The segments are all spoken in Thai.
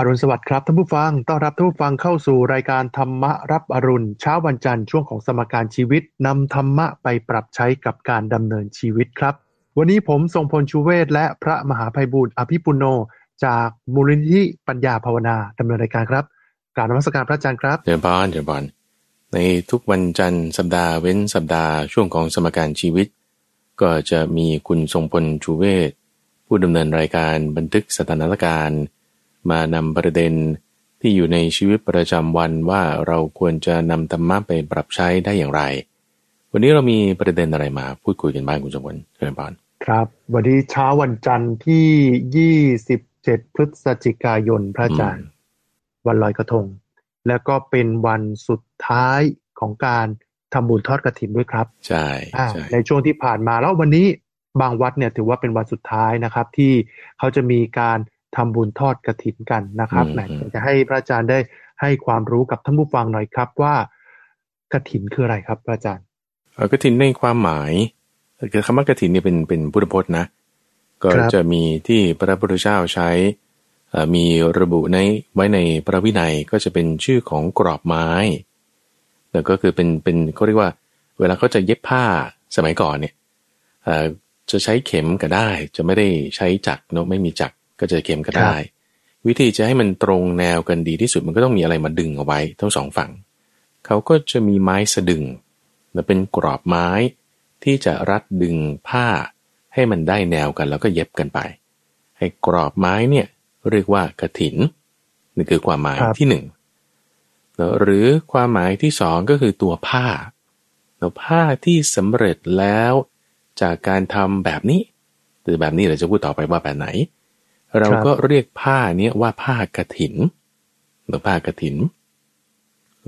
อรุณสวัสดิ์ครับท่านผู้ฟัง ต้อนรับท่านผู้ฟังเข้าสู่รายการธรรมะรับอรุณเช้าวันจันทร์ช่วงของสมการชีวิตนำธรรมะไปปรับใช้กับการดำเนินชีวิตครับ วันนี้ผมทรงพลชูเวศและพระมหาภัยบูร์อภิปุโน จากมูลนิธิปัญญาภาวนาดำเนินรายการครับกรารนมัสการพระอาจารย์ครับเจริญพรเจริญพรในทุกวันจันทร์สัปดาห์เว้นสัปดาห์ช่วงของสมการชีวิต ก็จะมีคุณทรงพลชูเวศผู้ดำเนินรายการบันทึกสถานการณ์ มานำประเด็นที่อยู่ในชีวิตประจำวันว่าเราควรจะนำธรรมะไปปรับใช้ได้อย่างไร วันนี้เรามีประเด็นอะไรมาพูดคุยกันบ้างคุณสมบัติเชิญพานครับ วันนี้เช้าวันจันทร์ที่ 27 พฤศจิกายนพระอาจารย์ วันลอยกระทง แล้วก็เป็นวันสุดท้ายของการทำบุญทอดกระถินด้วยครับ ใช่ใในช่วงที่ผ่านมาแล้ววันนี้บางวัดเนี่ยถือว่าเป็นวันสุดท้ายนะครับ ที่เขาจะมีการ ทำบุญทอดกระถินกันนะครับไหนจะให้พระอาจารย์ได้ให้ความรู้กับท่านผู้ฟังหน่อยครับว่ากระถินคืออะไรครับพระอาจารย์กระถินในความหมายคือคำว่ากระถินเนี่ยเป็นเป็นพุทธพจน์นะ ก็จะมีที่พระพุทธเจ้าใช้ มีระบุในไว้ในพระวินัยก็จะเป็นชื่อของกรอบไม้แล้วก็คือเป็นเป็นเขาเรียกว่า เวลาเขาจะเย็บผ้าสมัยก่อนเนี่ยจะใช้เข็มก็ได้ จะไม่ได้ใช้จักรเนาะไม่มีจักร ก็จะเข็มก็ได้ วิธีจะให้มันตรงแนวกันดีที่สุดมันก็ต้องมีอะไรมาดึงเอาไว้ทั้งสองฝั่ง เขาก็จะมีไม้สะดึงมันเป็นกรอบไม้ที่จะรัดดึงผ้า ให้มันได้แนวกันแล้วก็เย็บกันไป ให้กรอบไม้เนี่ยเรียกว่ากระถินนี่คือความหมายที่หนึ่งหรือความหมายที่สองก็คือตัวผ้าตัวผ้าที่สำเร็จแล้วจากการทำแบบนี้ หรือแบบนี้เราจะพูดต่อไปว่าแบบไหน เราก็เรียกผ้าเนี้ยว่าผ้ากระถินหรือผ้ากระถิน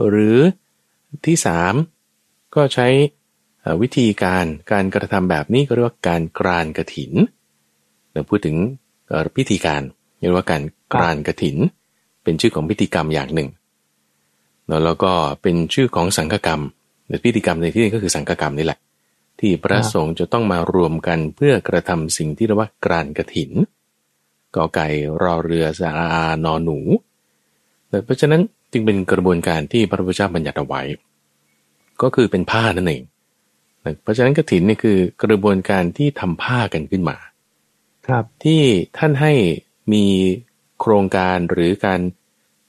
หรือที่สามก็ใช้วิธีการการกระทำแบบนี้ก็เรียกว่าการกรานกระถินเราพูดถึงพิธีการเรียกว่าการกรานกระถิน เป็นชื่อของพิธีกรรมอย่างหนึ่ง แล้วก็เป็นชื่อของสังฆกรรมพิธีกรรมในที่นี้ก็คือสังฆกรรมนี่แหละ ที่พระสงฆ์จะต้องมารวมกันเพื่อกระทำสิ่งที่เรียกว่ากรานกระถิน กอไก่รอเรือสาอานอหนูเพราะฉะนั้นจึงเป็นกระบวนการที่พระพุทธเจ้าบัญญัติเอาไว้ ก็คือเป็นผ้านั่นเองเพราะฉะนั้นกถินนี่คือกระบวนการที่ทำผ้ากันขึ้นมา ครับที่ท่านให้มีโครงการหรือการ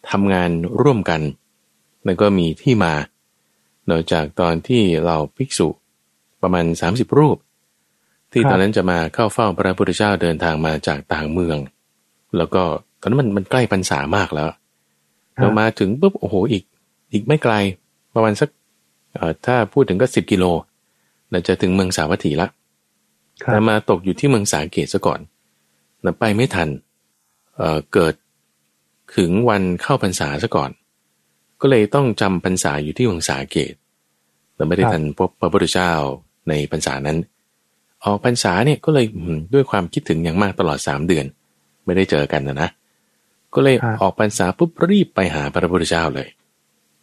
ทำงานร่วมกันมันก็มีที่มาโดยจากตอนที่เราภิกษุประมาณ 30 รูป ที่ตอนนั้นจะมาเข้าเฝ้าพระพุทธเจ้าเดินทางมาจากต่างเมือง แล้วก็ตอนนั้นมันมันใกล้พรรษามากแล้ว เรามาถึงปุ๊บโอ้โหอีก อีกไม่ไกลประมาณสักถ้าพูดถึงก็สิบกิโลเราจะถึงเมืองสาวัตถีละแต่มาตกอยู่ที่เมืองสาเกตซะก่อนเราไปไม่ทันเเกิดถึงวันเข้าพรรษาซะก่อน ก็เลยต้องจำพรรษาอยู่ที่เมืองสาเกตเราไม่ได้ทันพบพระพุทธเจ้าในพรรษานั้น ออกพรรษาเนี่ยก็เลยด้วยความคิดถึงอย่างมากตลอดสามเดือน ไม่ได้เจอกันนะนะ ก็เลยออกพรรษาปุ๊บรีบไปหาพระพุทธเจ้าเลย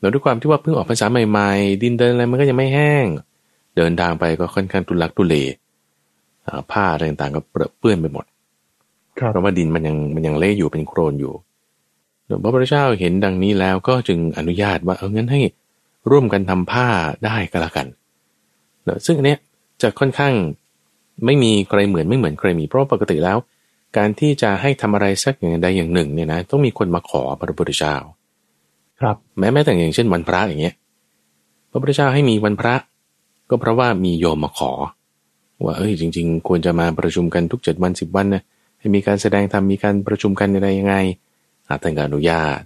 แล้วด้วยความที่ว่าเพิ่งออกพรรษาใหม่ๆ ดินเดินอะไรมันก็ยังไม่แห้ง เดินทางไปก็ค่อนข้างทุลักทุเลผ้าอะไรต่างๆก็เปื้อนไปหมดเพราะว่าดินมันยังมันยังเละอยู่เป็นโครนอยู่พระพุทธเจ้าเห็นดังนี้แล้วก็จึงอนุญาตว่าเอองั้นให้ร่วมกันทำผ้าได้ก็แล้วกันซึ่งอันเนี้ยจะค่อนข้าง ไม่มีใครเหมือนไม่เหมือนใครมีเพราะปกติแล้ว การที่จะให้ทำอะไรสักอย่างใดอย่างหนึ่งเนี่ยนะต้องมีคนมาขอพระพุทธเจ้า ครับแม้แม้แต่อย่างเช่นวันพระอย่างเงี้ย พระพุทธเจ้าให้มีวันพระ ก็เพราะว่ามีโยมมาขอ ว่าเอ้ยจริง ๆ ควรจะมาประชุมกันทุกเจ็ดวันสิบวันนะให้มีการแสดงธรรมมีการประชุมกันอะไรยังไงอาท่านก็อนุญาต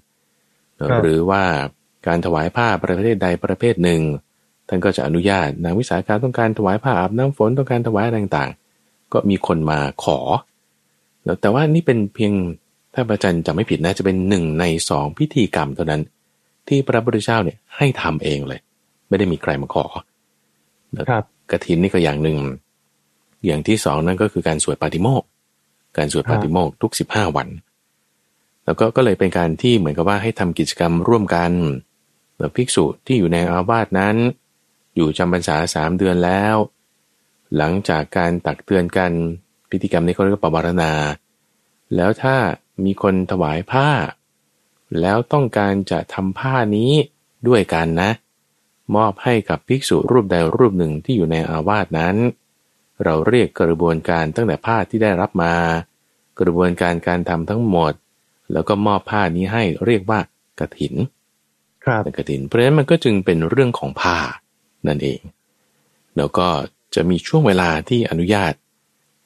หรือว่าการถวายผ้าประเภทใดประเภทหนึ่ง ท่านก็จะอนุญาตนางวิสาการต้องการถวายผ้าอาบน้ำฝนต้องการถวายอะไรต่างๆ ก็มีคนมาขอ แต่ว่านี่เป็นเพียงถ้าพระอาจารย์จะไม่ผิดนะจะเป็นหนึ่งในสองพิธีกรรมเท่านั้น ที่พระพุทธเจ้าเนี่ยให้ทำเองเลย ไม่ได้มีใครมาขอครับกระถินนี่ก็อย่างหนึ่ง อย่างที่สองนั่นก็คือการสวดปาฏิโมกการสวดปาฏิโมกทุกสิบห้าวัน แล้วก็ก็เลยเป็นการที่เหมือนกับว่าให้ทำกิจกรรมร่วมกันแล้วภิกษุที่อยู่ในอาวาสนั้น อยู่จำพรรษาสามเดือนแล้ว หลังจากการตักเตือนกันพิธีกรรมนี้เขาเรียกว่าปวารณา แล้วถ้ามีคนถวายผ้า แล้วต้องการจะทำผ้านี้ด้วยกันนะ มอบให้กับภิกษุรูปใดรูปหนึ่งที่อยู่ในอาวาสนั้น เราเรียกกระบวนการตั้งแต่ผ้าที่ได้รับมา กระบวนการการทำทั้งหมด แล้วก็มอบผ้านี้ให้เรียกว่ากระถิน ครับกระถิน เพราะฉะนั้นมันก็จึงเป็นเรื่องของผ้า นั่นเอง แล้วก็จะมีช่วงเวลาที่อนุญาต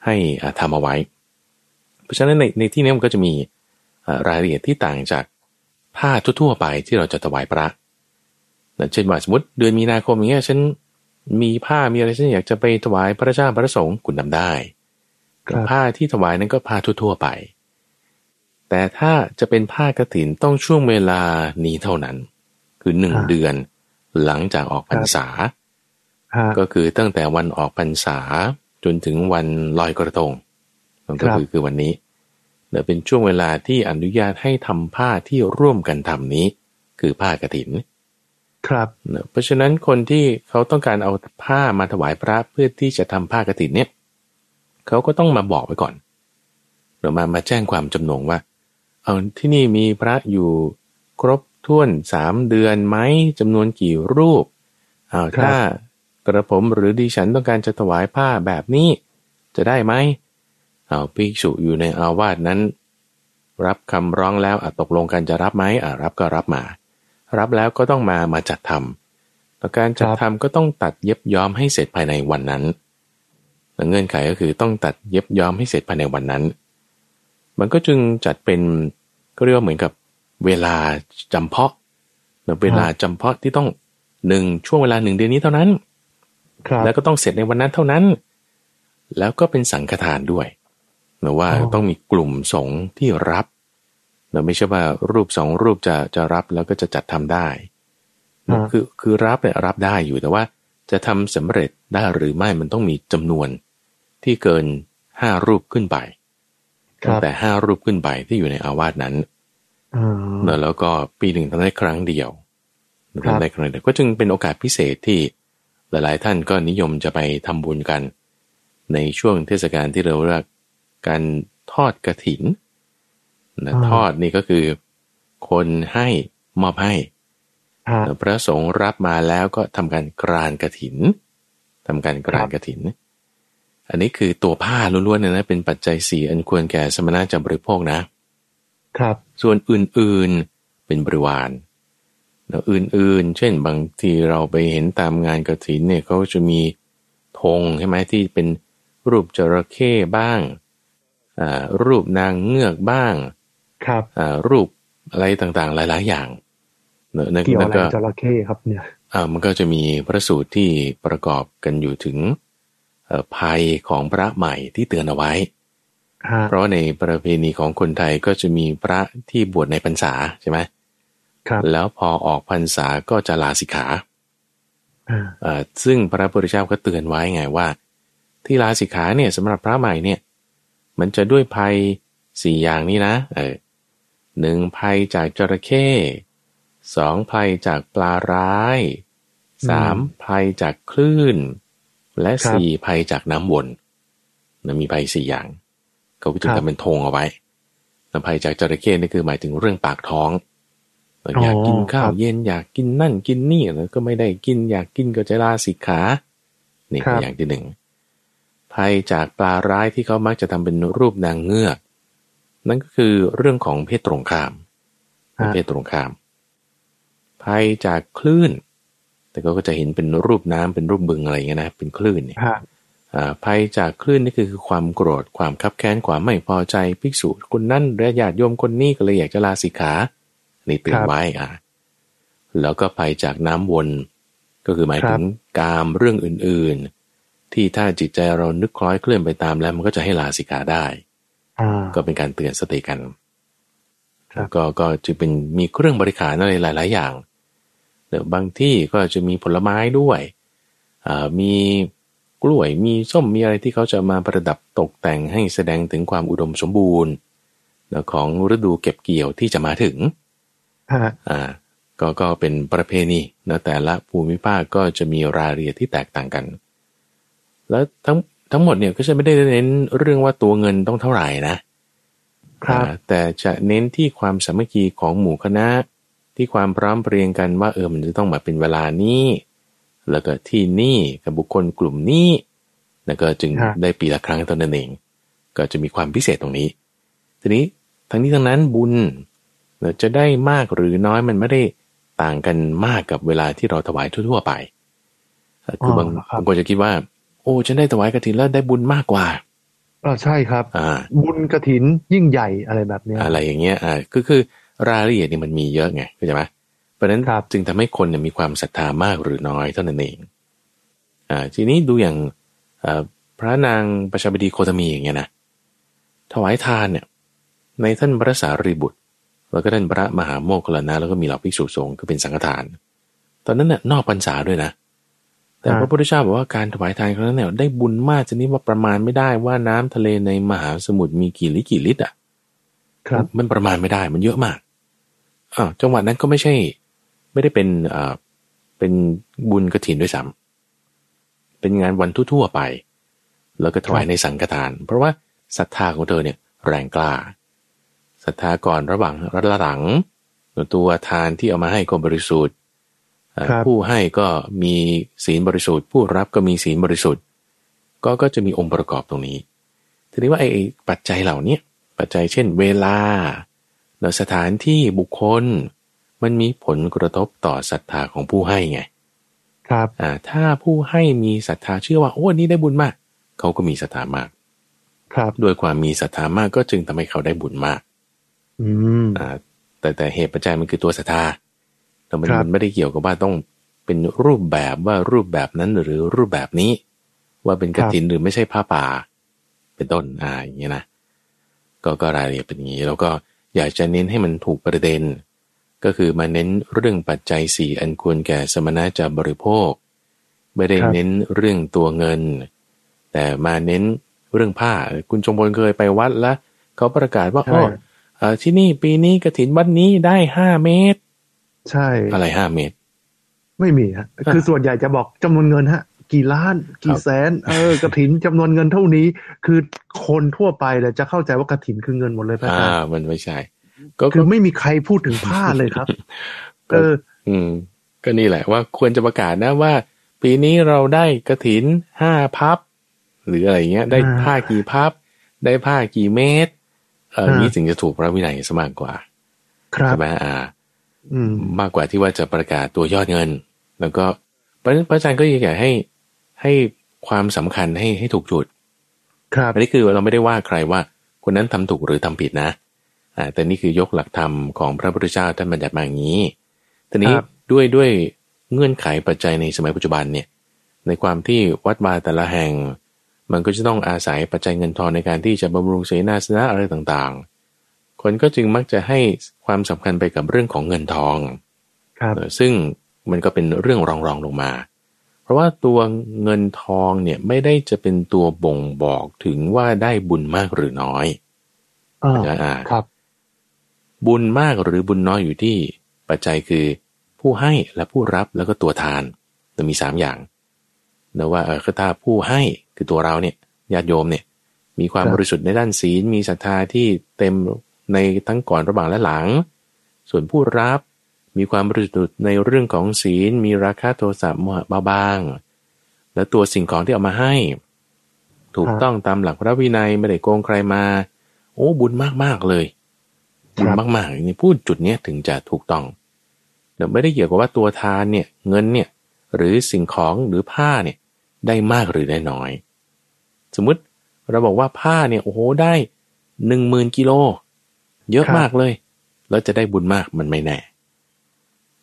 ให้อ่าทำเอาไว้ เพราะฉะนั้นในในที่นี้มันก็จะมีอ่ารายละเอียดที่ต่างจากผ้าทั่วๆไปที่เราจะถวายพระนะเช่นว่าสมมติเดือนมีนาคมอย่างเงี้ยฉันมีผ้ามีอะไรฉันอยากจะไปถวายพระเจ้าพระสงฆ์คุณนำได้ครับผ้าที่ถวายนั้นก็ผ้าทั่วๆไป แต่ถ้าจะเป็นผ้ากฐินต้องช่วงเวลานี้เท่านั้น คือหนึ่งอ่าเดือน หลังจากออกพรรษาฮะก็คือตั้งแต่วันออกพรรษาจนถึงวันลอยกระทงมันก็ครับคือคือวันนี้เดี๋ยวเป็นช่วงเวลาที่อนุญาตให้ทำผ้าที่ร่วมกันทำนี้ คือผ้ากฐิน ครับเนอะเพราะฉะนั้นคนที่เขาต้องการเอาผ้ามาถวายพระเพื่อที่จะทำผ้ากฐินเนี่ยเขาก็ต้องมาบอกไว้ก่อนเดี๋ยวมามาแจ้งความจำนงว่า เอาที่นี่มีพระอยู่ครบ ถ้วนสามเดือนไหมจำนวนกี่รูปเอาครับถ้ากระผมหรือดิฉันต้องการจะถวายผ้าแบบนี้ จะได้ไหมเอาภิกษุอยู่ในอาวาสนั้น รับคำร้องแล้วอะตกลงกันจะรับไหมอะรับก็รับมา รับแล้วก็ต้องมามาจัดทำแล้วการจัดทำก็ต้องตัดเย็บย้อมให้เสร็จภายในวันนั้นและเงื่อนไขก็คือต้องตัดเย็บย้อมให้เสร็จภายในวันนั้น มันก็จึงจัดเป็นก็เรียกว่าเหมือนกับ เวลาจำเพาะหรือเวลาจำเพาะที่ต้องหนึ่งช่วงเวลาหนึ่งเดือนนี้เท่านั้นครับแล้วก็ต้องเสร็จในวันนั้นเท่านั้น แล้วก็เป็นสังฆทานด้วยหรือว่าอ๋อต้องมีกลุ่มสงฆ์ที่รับเราไม่ใช่ว่ารูปสองรูปจะจะรับแล้วก็จะจัดทำได้อ่าคือคือรับเนี่ยรับได้อยู่แต่ว่า จะทำสำเร็จได้หรือไม่มันต้องมีจำนวนที่เกินห้ารูปขึ้นไปคตั้รังบแต่ห้ารูปขึ้นไปที่อยู่ในอาวาสนั้นอ่า แล้วก็ปีหนึ่งทำได้ครั้งเดียวครับทำได้ครั้งเดียวก็จึงเป็นโอกาสพิเศษที่หลาย ๆ ท่านก็นิยมจะไปทำบุญกัน ในช่วงเทศกาลที่เราเรียกการทอดกระถินนะทอดนี่ก็คือ คนให้มอบให้ฮะพระสงฆ์รับมาแล้วก็ทำการกรานกระถินทำการกรานกระถิน อันนี้คือตัวผ้าล้วนๆเนยนะเป็นปัจจัยสี่อันควรแก่สมณะจะบริโภคนะ ครับ ส่วนอื่นๆเป็นบริวารแล้วอื่นๆ เช่นบางทีเราไปเห็นตามงานกระถินเนี่ยเขาจะมีธงใช่ไหมที่เป็นรูปจระเข้บ้างอ่ารูปนางเงือกบ้าง ครับอ่ารูปอะไรต่างๆ หลาย ๆ อย่างเนอะนั่นเกี่ยวนั่อะนไรก็กับจระเข้ครับเนี่ยอ่ามันก็จะมีพระสูตรที่ประกอบกันอยู่ถึงเอ่อภัยของพระใหม่ที่เตือนเอาไว้ฮะ เพราะในประเพณีของคนไทยก็จะมีพระที่บวชในพรรษาใช่ไหมครับ แล้วพอออกพรรษาก็จะลาสิกขาอ่าเอ่อซึ่งพระพุทธเจ้าก็เตือนไว้ไงว่า ที่ลาสิกขาเนี่ยสำหรับพระใหม่เนี่ย มันจะด้วยภัยสี่อย่างนี้นะ เออหนึ่งภัยจากจระเข้สองภัยจากปลาร้ายสามภัยจากคลื่น และสี่ภัยจากน้ำวนนะมีภัยสี่อย่าง เขาก็จึงทำเป็นธงเอาไว้แล้วภัยจากจระเข้นี่คือหมายถึงเรื่องปากท้องอยากกินข้าวเย็นอยากกินนั่นกินนี่แล้วก็ไม่ได้กินอยากกินก็จะลาสิกขานี่คืออย่างที่หนึ่งภัยจากปลาร้ายที่เขามักจะทำเป็นรูปนางเงือก นั่นก็คือเรื่องของเพศตรงข้ามฮะเพศตรงข้าม ภัยจากคลื่น แต่เขาก็จะเห็นเป็นรูปน้ำเป็นรูปบึงอะไรอย่างเงี้ยนะเป็นคลื่นเนี่ยฮะอ่า ภัยจากคลื่นนี่คือคือความโกรธความคับแค้นความไม่พอใจภิกษุคนนั้นและญาติโยมคนนี้ก็เลยอยากจะลาสิกขานี่เตือนไว้อ่าแล้วก็ภัยจากน้ำวน ก็คือหมายถึงกามเรื่องอื่นๆ ที่ถ้าจิตใจเรานึกคล้อยเคลื่อนไปตามแล้วมันก็จะให้ลาสิกขาได้อ่าก็เป็นการเตือนสติกันครับก็ก็จึงเป็นมีเครื่องบริขารอะไรหลาย ๆ อย่างเดี๋ยวบางที่ก็จะมีผลไม้ด้วยอ่ามี กล้วยมีส้มมีอะไรที่เขาจะมาประดับตกแต่งให้แสดงถึงความอุดมสมบูรณ์แล้วของฤดูเก็บเกี่ยวที่จะมาถึงฮะอ่าก็ก็เป็นประเพณีนะแต่ละภูมิภาคก็จะมีรายละเอียดที่แตกต่างกัน แล้วทั้งทั้งหมดเนี่ยก็จะไม่ได้เน้นเรื่องว่าตัวเงินต้องเท่าไหร่นะครับอ่าแต่จะเน้นที่ความสามัคคีของหมู่คณะที่ความพร้อมเพรียงกันว่าเออมันจะต้องมาเป็นเวลานี้ แล้วก็ที่นี่กับบุคคลกลุ่มนี้ แล้วก็จึงครับได้ปีละครั้งเท่านั้นเอง ก็จะมีความพิเศษตรงนี้ ทีนี้ทั้งนี้ทั้งนั้นบุญเราจะได้มากหรือน้อยมันไม่ได้ต่างกันมากกับเวลาที่เราถวายทั่ว ๆ ไปเอ่อคือบางอ๋อครับบางคนจะคิดว่า โอ้ฉันได้ถวายกฐินแล้วได้บุญมากกว่าอ่าใช่ครับ อ่า บุญกระถินยิ่งใหญ่อะไรแบบเนี้ยอะไรอย่างเงี้ย อ่า ก็คือรายละเอียดนี่มันมีเยอะไงเข้าใจไหม เพราะฉะนั้นครับจึงทำให้คนเนี่ยมีความศรัทธามากหรือน้อยเท่านั้นเองอ่าทีนี้ดูอย่างเอ่อพระนางประชาบดีโคตมีอย่างเงี้ยนะถวายทานเนี่ยในท่านพระสารีบุตร แล้วก็ท่านพระมหาโมคคัลลานะแล้วก็มีเหล่าภิกษุสงฆ์ก็เป็นสังฆทาน ตอนนั้นเนี่ยนอกพรรษาด้วยนะ แต่พระพุทธเจ้าบอกว่าการถวายทานครั้งนั้นเนี่ยได้บุญมากชนิดว่าประมาณไม่ได้ว่าน้ำทะเลในมหาสมุทรมีกี่ลิตรกี่ลิตรอะครับมันประมาณไม่ได้มันเยอะมากอ่าวจังหวัดนั้นก็ไม่ใช่ ไม่ได้เป็นอ่าเป็นบุญกระถินด้วยซ้ำเป็นงานวันทั่วๆไป แล้วก็ถวายในสังฆทาน เพราะว่าศรัทธาของเธอเนี่ยแรงกล้าศรัทธาก่อนระหว่างระหลังตัวทานที่เอามาให้ก็บริสุทธิ์อ่าครับผู้ให้ก็มีศีลบริสุทธิ์ ผู้รับก็มีศีลบริสุทธิ์ ก็ก็จะมีองค์ประกอบตรงนี้ ทีนี้ว่าไอ้ไอ้ปัจจัยเหล่าเนี้ยปัจจัยเช่น เวลาเนอะสถานที่บุคคล มันมีผลกระทบต่อศรัทธาของผู้ให้ไง ครับอ่าถ้าผู้ให้มีศรัทธาเชื่อว่าโอ้นี่ได้บุญมาก เขาก็มีศรัทธามาก ครับด้วยความมีศรัทธามากก็จึงทำให้เขาได้บุญมาก อืมอ่า แต่แต่เหตุปัจจัยมันคือตัวศรัทธาแต่มันครับมันไม่ได้เกี่ยวกับว่าต้องเป็นรูปแบบว่ารูปแบบนั้นหรือรูปแบบนี้ ว่าเป็นกฐินหรือไม่ใช่ผ้าป่า เป็นต้นอ่าอย่างเงี้ยนะก็ก็รายละเอียดเป็นอย่างนี้ แล้วก็อยากจะเน้นให้มันถูกประเด็น ก็คือมาเน้นเรื่องปัจจัยสี่อันควรแก่สมณะจะบริโภค ไม่ได้ครับเน้นเรื่องตัวเงิน แต่มาเน้นเรื่องผ้าคุณจงพลเคยไปวัดแล้วเขาประกาศว่าใช่อ๋อเอ่อที่นี่ปีนี้กระถินวัดนี้ได้ห้าเมตร ใช่อะไรห้าเมตร ไม่มีฮะคือส่วนใหญ่จะบอกจำนวนเงินฮะ กี่ล้าน กี่แสน เออกระถินจำนวนเงินเท่านี้ คือคนทั่วไปเลยจะเข้าใจว่ากระถินคือเงินหมดเลยพระอาอ่าจารย์มันไม่ใช่ ก็คือก็ไม่มีใครพูดถึงผ้าเลยครับ เออ อืม ก็นี่แหละว่าควรจะประกาศนะว่า ปีนี้เราได้กระถินห้าพับ หรืออะไรเงี้ย ได้อ่าผ้ากี่พับ ได้ผ้ากี่เมตร เอออ่านี้ถึงจะถูกพระวินัยสมากกว่า ครับใช่ไหมอ่า อืม มากกว่าที่ว่าจะประกาศตัวยอดเงิน แล้วก็พระพระอาจารย์ก็อยากให้ให้ความสำคัญให้ให้ถูกจุด ครับอันนี้คือเราไม่ได้ว่าใครว่าคนนั้นทำถูกหรือทำผิดนะอ่า แต่นี่คือยกหลักธรรมของพระพุทธเจ้าท่านบัญญัติมาอย่างนี้ทีนี้ครับด้วยด้วยเงื่อนไขปัจจัยในสมัยปัจจุบันเนี่ย ในความที่วัดวาแต่ละแห่ง มันก็จะต้องอาศัยปัจจัยเงินทองในการที่จะบำรุงเสนาสนะอะไรต่างๆ คนก็จึงมักจะให้ความสำคัญไปกับเรื่องของเงินทอง ครับเออซึ่งมันก็เป็นเรื่องรองรองๆลงมา เพราะว่าตัวเงินทองเนี่ยไม่ได้จะเป็นตัวบ่งบอกถึงว่าได้บุญมากหรือน้อยอ่าอ่าครับ บุญมากหรือบุญน้อยอยู่ที่ ปัจจัยคือ ผู้ให้และผู้รับแล้วก็ตัวทานจะมีสามอย่างนะว่าเออถ้าผู้ให้คือตัวเราเนี่ยญาติโยมเนี่ย มีความบริสุทธิ์ในด้านศีล มีศรัทธาที่เต็มในทั้งก่อนระหว่างและหลัง ส่วนผู้รับมีความบริสุทธิ์ในเรื่องของศีล มีราคาโทสะโมหะเบาบาง และตัวสิ่งของที่เอามาให้ ถูกต้องตามหลักพระวินัยไม่ได้โกงใครมา โอ้บุญมากๆเลย มากๆอย่างนี้พูดจุดเนี้ยถึงจะถูกต้องเดี๋ยวไม่ได้เกี่ยวกับว่าตัวทานเนี่ยเงินเนี่ยหรือสิ่งของหรือผ้าเนี่ยได้มากหรือได้น้อย สมมุติเราบอกว่าผ้าเนี่ยโอ้โหได้หนึ่งหมื่นกิโล เยอะครับมากเลย แล้วจะได้บุญมากมันไม่แน่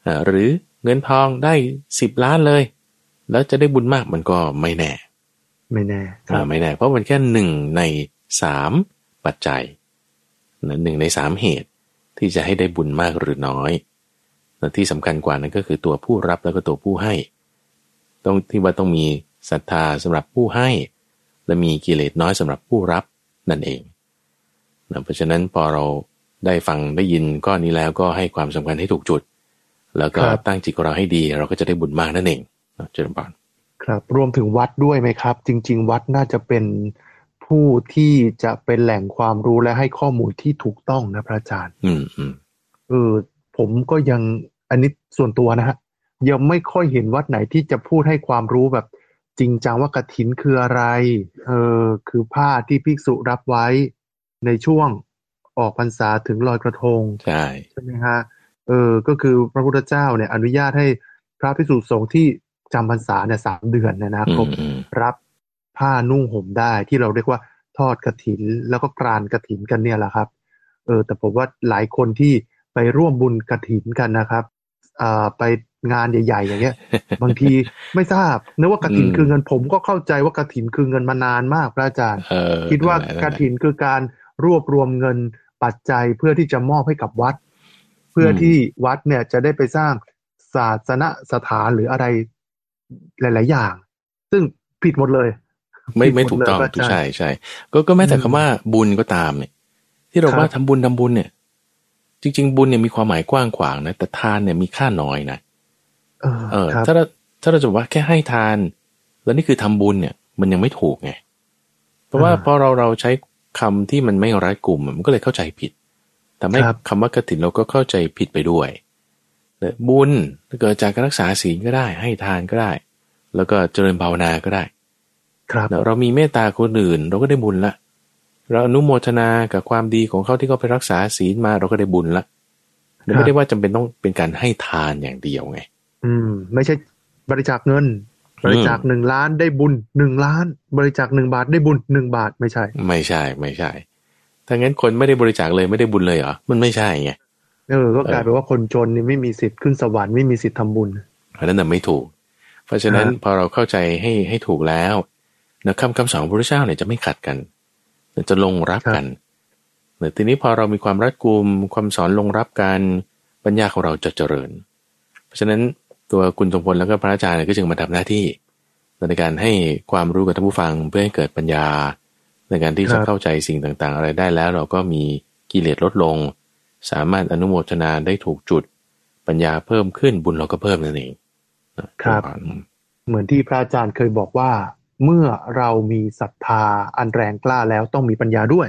อ่าหรือเงินทองได้สิบล้านเลย แล้วจะได้บุญมากมันก็ไม่แน่ ไม่แน่ครัอ่าบไม่แน่ เพราะมันแค่หนึ่งในสามปัจจัย นะหนึ่งในสามเหตุที่จะให้ได้บุญมากหรือน้อยและที่สำคัญกว่านั้นก็คือตัวผู้รับแล้วก็ตัวผู้ให้ ต้องที่ว่าต้องมีศรัทธาสำหรับผู้ให้ และมีกิเลสน้อยสำหรับผู้รับนั่นเองนะเพราะฉะนั้นพอเราได้ฟังได้ยินก้อนนี้แล้วก็ให้ความสำคัญให้ถูกจุด แล้วก็ครับตั้งจิตของเราให้ดี เราก็จะได้บุญมากนั่นเองนะเจริญพรครับ รวมถึงวัดด้วยไหมครับ จริง ๆ วัดน่าจะเป็น ผู้ที่จะเป็นแหล่งความรู้และให้ข้อมูลที่ถูกต้องนะพระอาจารย์ อืมอืมเออผมก็ยังอันนี้ส่วนตัวนะฮะยังไม่ค่อยเห็นวัดไหนที่จะพูดให้ความรู้แบบ จริงจังว่ากฐินคืออะไร เออคือผ้าที่ภิกษุรับไว้ในช่วงออกพรรษาถึงลอยกระทง ใช่ใช่ไหมฮะเออก็คือพระพุทธเจ้าเนี่ย อนุญาตให้พระภิกษุสงฆ์ที่จำพรรษาเนี่ยสามเดือนเนี่ยนะอืครบมอืมรับ ผ้านุ่งห่มได้ที่เราเรียกว่าทอดกระถิน แล้วก็กรานกระถินกันเนี่ยแหละครับเออแต่ผมว่าหลายคนที่ไปร่วมบุญกระถินกันนะครับอ่าไปงานใหญ่ ๆ อย่างเงี้ย บางทีไม่ทราบนึกว่ากระถินคือเงินผมก็เข้าใจว่ากระถินคือเงินมานานมากพระอาจารย์เออคิดว่านั่นแหละกฐินคือการรวบรวมเงินปัจจัยเพื่อที่จะมอบให้กับวัด เพื่อที่วัดเนี่ยจะได้ไปสร้างศาสนสถานหรืออะไรหลาย ๆ อย่าง ซึ่งผิดหมดเลย ไม่ผิดหไม่ถูกต้องเลยพระาจารย์ใช่ใช่ก็ก็แม้แต่อืมคำว่าบุญก็ตามเนี่ย ที่เราครับว่าทำบุญทำบุญเนี่ย จริง ๆ บุญเนี่ยมีความหมายกว้างขวางนะแต่ทานเนี่ยมีค่าน้อยนะเออเออครับถ้าเราถ้าเราจะบอกว่าแค่ให้ทาน แล้วนี่คือทำบุญเนี่ย มันยังไม่ถูกไงเพราะว่าพอเราเราใช้คำที่มันไม่รัดกลุ่มมันก็เลยเข้าใจผิดทำให้ครับคำว่ากฐินเราก็เข้าใจผิดไปด้วยแต่บุญเกิดจากการรักษาศีลก็ได้ ให้ทานก็ได้ แล้วก็เจริญภาวนาก็ได้ ครับเรามีเมตตาคนอื่น เราก็ได้บุญละ เราอนุโมทนากับความดีของเขาที่เขาไปรักษาศีลมาเราก็ได้บุญละไม่ได้ว่าจำเป็นต้องเป็นการให้ทานอย่างเดียวไง อืม ไม่ใช่บริจาคเงิน บริจาคหนึ่งล้านได้บุญหนึ่งล้าน บริจาคหนึ่งบาทได้บุญหนึ่งบาทไม่ใช่ ไม่ใช่ไม่ใช่ถ้างั้นคนไม่ได้บริจาคเลยไม่ได้บุญเลยเหรอมันไม่ใช่ไงเออก็กลายเป็นว่าคนจนนี่ไม่มีสิทธิ์ขึ้นสวรรค์ไม่มีสิทธิ์ทำบุญอันนั้นน่ะไม่ถูก เพราะฉะนั้นฮะพอเราเข้าใจให้ให้ถูกแล้ว นะคำคำสอนของพระพุทธเจ้าเนี่ยจะไม่ขัดกัน จะลงรับกันแต่ทีนี้พอเรามีความรัดกุมความสอนลงรับกันปัญญาของเราจะเจริญ เพราะฉะนั้นตัวคุณทรงพลแล้วก็พระอาจารย์เนี่ยก็จึงมาทำหน้าที่ในการให้ความรู้กับท่านผู้ฟังเพื่อให้เกิดปัญญา ในการที่จะครับเข้าใจสิ่งต่างๆ อะไรได้แล้ว เราก็มีกิเลสลดลง สามารถอนุโมทนาได้ถูกจุด ปัญญาเพิ่มขึ้นบุญเราก็เพิ่มนั่นเองนะครับอืมเหมือนที่พระอาจารย์เคยบอกว่า เมื่อเรามีศรัทธาอันแรงกล้าแล้วต้องมีปัญญาด้วย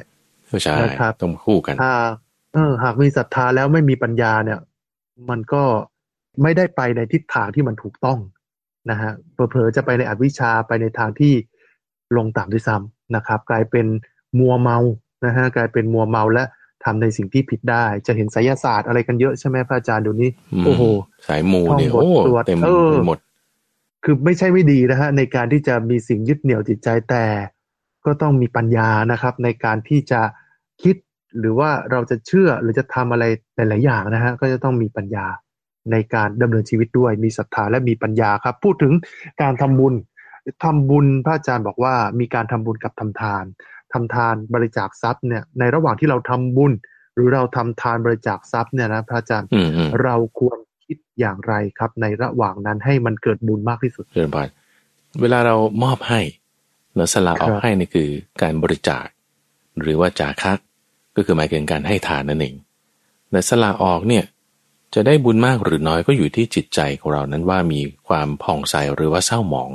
ใช่นะครับต้องคู่กันหากเออหากมีศรัทธาแล้วไม่มีปัญญาเนี่ย มันก็ไม่ได้ไปในทิศทางที่มันถูกต้องนะฮะเผลอๆจะไปในอวิชชาไปในทางที่ลงต่ำด้วยซ้ำนะครับ กลายเป็นมัวเมานะฮะกลายเป็นมัวเมาและทำในสิ่งที่ผิดได้ จะเห็นไสยศาสตร์อะไรกันเยอะใช่ไหมพระอาจารย์เดี๋ยวนี้อืมโอ้โห สายมูเนี่ยท่องบทโอ้สวดเต็มเออไปหมด คือไม่ใช่ไม่ดีนะฮะในการที่จะมีสิ่งยึดเหนี่ยวจิตใจแต่ ก็ต้องมีปัญญานะครับ ในการที่จะคิดหรือว่าเราจะเชื่อหรือจะทำอะไรหลาย ๆ อย่างนะฮะก็จะต้องมีปัญญาในการดำเนินชีวิตด้วยมีศรัทธาและมีปัญญาครับ พูดถึงการทำบุญทำบุญพระอาจารย์บอกว่ามีการทำบุญกับทำทานทำทานบริจาคทรัพย์เนี่ยในระหว่างที่เราทำบุญ หรือเราทำทานบริจาคทรัพย์เนี่ยนะพระอาจารย์อืมอืมเราควร คิดอย่างไรครับ ในระหว่างนั้นให้มันเกิดบุญมากที่สุดเจริญพรเวลาเรามอบให้เราสละออกครับให้นี่คือการบริจาค หรือว่าจาคะก็คือหมายถึงการให้ทานนั่นเองแต่สละออกเนี่ยจะได้บุญมากหรือน้อยก็อยู่ที่จิตใจของเรานั้นว่ามีความผ่องใสหรือว่าเศร้าหมอง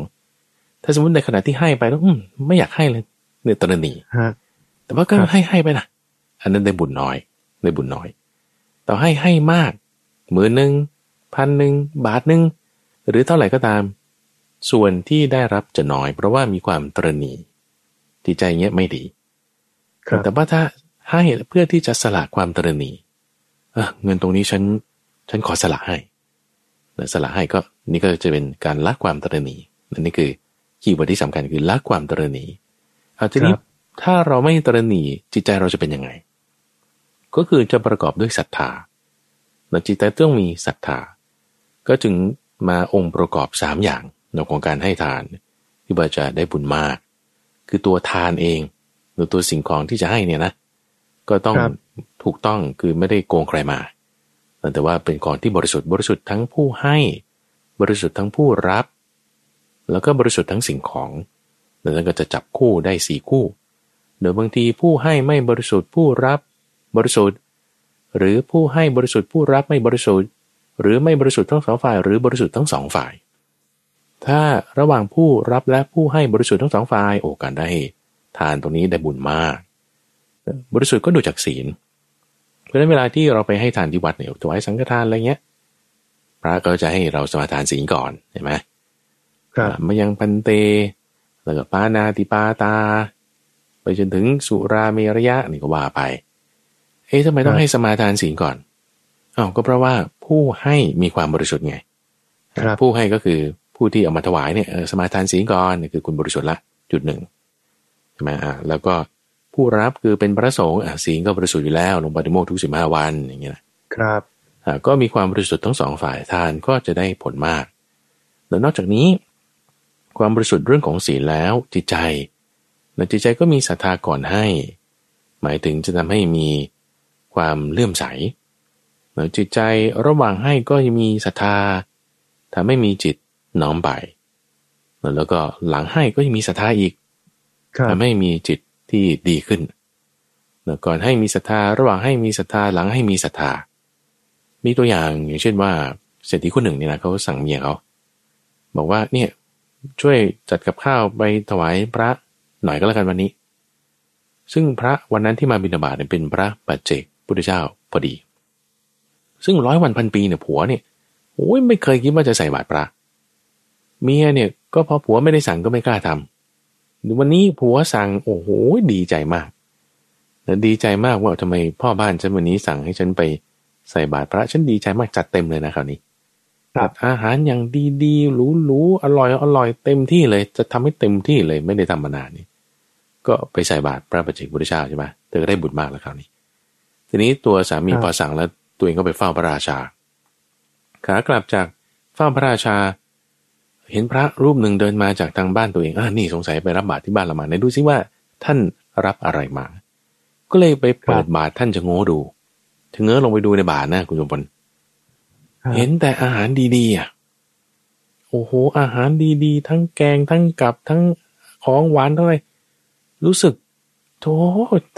ถ้าสมมติในขณะที่ให้ไปแล้วอืมไม่อยากให้เลยเนี่ยตระหนีฮะแต่ว่าก็ครับให้ให้ไปนะอันนั้นได้บุญน้อยได้บุญน้อยต่อให้ให้มากหมื่นหนึ่ง พันหนึ่งบาทหนึ่งหรือเท่าไหร่ก็ตาม ส่วนที่ได้รับจะน้อย เพราะว่ามีความตระหนี่จิตใจเงี้ยไม่ดีครับแต่ว่าถ้าให้เพื่อที่จะสละความตระหนี่เออเงินตรงนี้ฉัน ฉันขอสละให้แล้วสละให้ก็นี่ก็จะเป็นการละความตระหนี่นั่นนี่คือ keyword ที่สำคัญคือละความตระหนี่เอาทีนี้ครับถ้าเราไม่ตระหนี่จิตใจเราจะเป็นยังไง ก็คือจะประกอบด้วยศรัทธาแล้วจิตใจต้องมีศรัทธา ก็จึงมาองค์ประกอบสามอย่างในของการให้ทาน ที่ว่าจะได้บุญมาก คือตัวทานเองหรือตัวสิ่งของที่จะให้เนี่ยนะก็ต้องครับถูกต้องคือไม่ได้โกงใครมา แต่ว่าเป็นของที่บริสุทธิ์บริสุทธิ์ทั้งผู้ให้ บริสุทธิ์ทั้งผู้รับ แล้วก็บริสุทธิ์ทั้งสิ่งของดังนั้นก็จะจับคู่ได้สี่คู่เดี๋ยวบางทีผู้ให้ไม่บริสุทธิ์ผู้รับบริสุทธิ์ หรือผู้ให้บริสุทธิ์ผู้รับไม่บริสุทธิ์ หรือไม่บริสุทธิ์ทั้งสองฝ่าย หรือบริสุทธิ์ทั้งสองฝ่าย ถ้าระหว่างผู้รับและผู้ให้บริสุทธิ์ทั้งสองฝ่ายโอ้การได้ ทานตรงนี้ได้บุญมาก บริสุทธิ์ก็ดูจากศีล เพราะฉะนั้นเวลาที่เราไปให้ทานที่วัดเนี่ยถวายสังฆทานอะไรเงี้ยพระก็จะให้เราสมาทานศีลก่อนเห็นไหมครับมายังพันเตแล้วก็ปานาติปาตา ไปจนถึงสุราเมรยะนี่ก็ว่าไป เอ๊ะทำไมต้องให้สมาทานศีลก่อน อ้าวก็เพราะว่าผู้ให้มีความบริสุทธิ์ไงครับผู้ให้ก็คือผู้ที่เอามาถวายเนี่ยเออสมาทานศีลก่อนนี่คือคุณบริสุทธิ์ละจุดหนึ่งใช่ไหมอ่าแล้วก็ผู้รับคือเป็นพระสงฆ์อะศีลก็บริสุทธิ์อยู่แล้วลงปฏิโมกข์ทุกสิบห้าวันอย่างเงี้ยนะครับอ่าก็มีความบริสุทธิ์ทั้งสองฝ่ายทานก็จะได้ผลมากแล้วนอกจากนี้ ความบริสุทธิ์เรื่องของศีลแล้วจิตใจแล้วจิตใจก็มีศรัทธาก่อนให้ หมายถึงจะทำให้มีความเลื่อมใสแล้ว จิตใจระหว่างให้ก็ยังมีศรัทธาทำให้มีจิตน้อมไปแล้วก็หลังให้ก็ยังมีศรัทธาอีกครับทำให้มีจิตที่ดีขึ้นแล้วก่อนให้มีศรัทธาระหว่างให้มีศรัทธาหลังให้มีศรัทธา มีตัวอย่างอย่างเช่นว่าเศรษฐีคนหนึ่งเนี่ยนะเขาสั่งเมียเขาบอกว่าเนี่ยช่วยจัดกับข้าวไปถวายพระหน่อยก็แล้วกันวันนี้ ซึ่งพระวันนั้นที่มาบิณฑบาตเนี่ยเป็นพระปัจเจกพุทธเจ้าพอดี ซึ่งร้อยวันพันปีเนี่ยผัวเนี่ยโอ้ยไม่เคยคิดว่าจะใส่บาตรพระเมียเนี่ยก็พอผัวไม่ได้สั่งก็ไม่กล้าทำวันนี้ผัวสั่งโอ้โหดีใจมากแล้วดีใจมากว่าทำไมพ่อบ้านฉันวันนี้สั่งให้ฉันไปใส่บาตรพระฉันดีใจมากจัดเต็มเลยนะคราวนี้ครับจัดอาหารอย่างดีๆหรูๆอร่อยอร่อยเต็มที่เลย จะทำให้เต็มที่เลยไม่ได้ทำมานานนี่ก็ไปใส่บาตรพระปัจเจกพุทธเจ้าใช่ไหมเธอก็ได้บุญมากแล้วคราวนี้ ทีนี้ตัวสามีครับพอสั่งแล้ว ตัวเองก็ไปเฝ้าพระราชา ขากลับจากเฝ้าพระราชา เห็นพระรูปหนึ่งเดินมาจากทางบ้านตัวเองอ่านี่สงสัยไปรับบาตรที่บ้านเรามาไหนดูซิว่า ท่านรับอะไรมา ก็เลยไปเปิดบาตรท่านจะโง่ดู ถึงเงื้อลงไปดูในบาตรนะคุณสมพลครับเห็นแต่อาหารดีๆอะโอ้โห อาหารดีๆ ทั้งแกงทั้งกับทั้งของหวานทั้งอะไรรู้สึกโธ่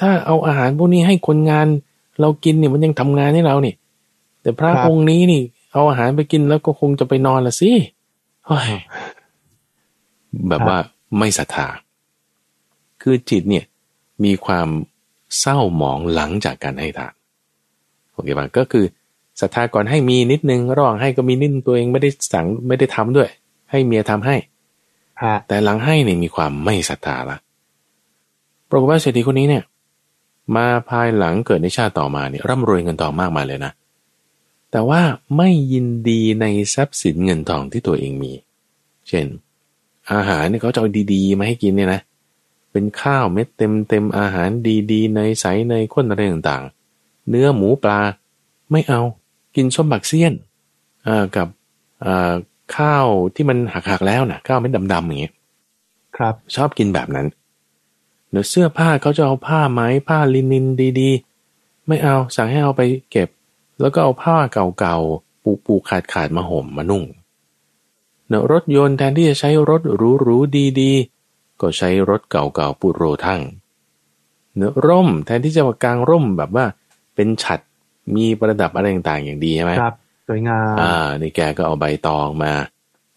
ถ้าเอาอาหารพวกนี้ให้คนงาน เรากินเนี่ยมันยังทำงานให้เราเนี่ยแต่พระครับองค์นี้นี่ เอาอาหารไปกินแล้วก็คงจะไปนอนละสิเฮ้ยแบบว่าไม่ศรัทธาคือจิตเนี่ยมีความเศร้าหมองหลังจากการให้ทานโอเคป่ะก็คือศรัทธาก่อนให้มีนิดนึงระหว่างให้ก็มีนิดนึงตัวเองไม่ได้สั่งไม่ได้ทำด้วย ให้เมียทำให้ฮะแต่หลังให้เนี่ยมีความไม่ศรัทธาละปรากฏว่าเศรษฐีคนนี้เนี่ย มาภายหลังเกิดในชาติต่อมาเนี่ยร่ำรวยเงินทองมากมายเลยนะ แต่ว่าไม่ยินดีในทรัพย์สินเงินทองที่ตัวเองมี เช่น อาหารเนี่ยเขาจะเอาดีๆมาให้กินเนี่ยนะ เป็นข้าวเม็ดเต็มเต็มๆอาหารดีๆ ในใสในข้นอะไรต่างๆ เนื้อหมูปลาไม่เอากินส้มบักเซียนอ่ากับอ่าข้าวที่มันหักๆแล้วนะข้าวเม็ดดำๆอย่างเงี้ยครับชอบกินแบบนั้น เดี๋ยวเสื้อผ้าเขาจะเอาผ้าไหมผ้าลินินดีๆ ไม่เอาสั่งให้เอาไปเก็บ แล้วก็เอาผ้าเก่าๆ ปูๆขาดๆมาห่มมานุ่งเนอะรถยนต์แทนที่จะใช้รถหรูๆดีๆ ก็ใช้รถเก่าๆปูโรทั้งเนอะร่มแทนที่จะมากางร่มแบบว่า เป็นฉัดมีประดับอะไรต่างๆอย่างดีใช่ไหมครับสวยงามอ่านี่แกก็เอาใบตองมา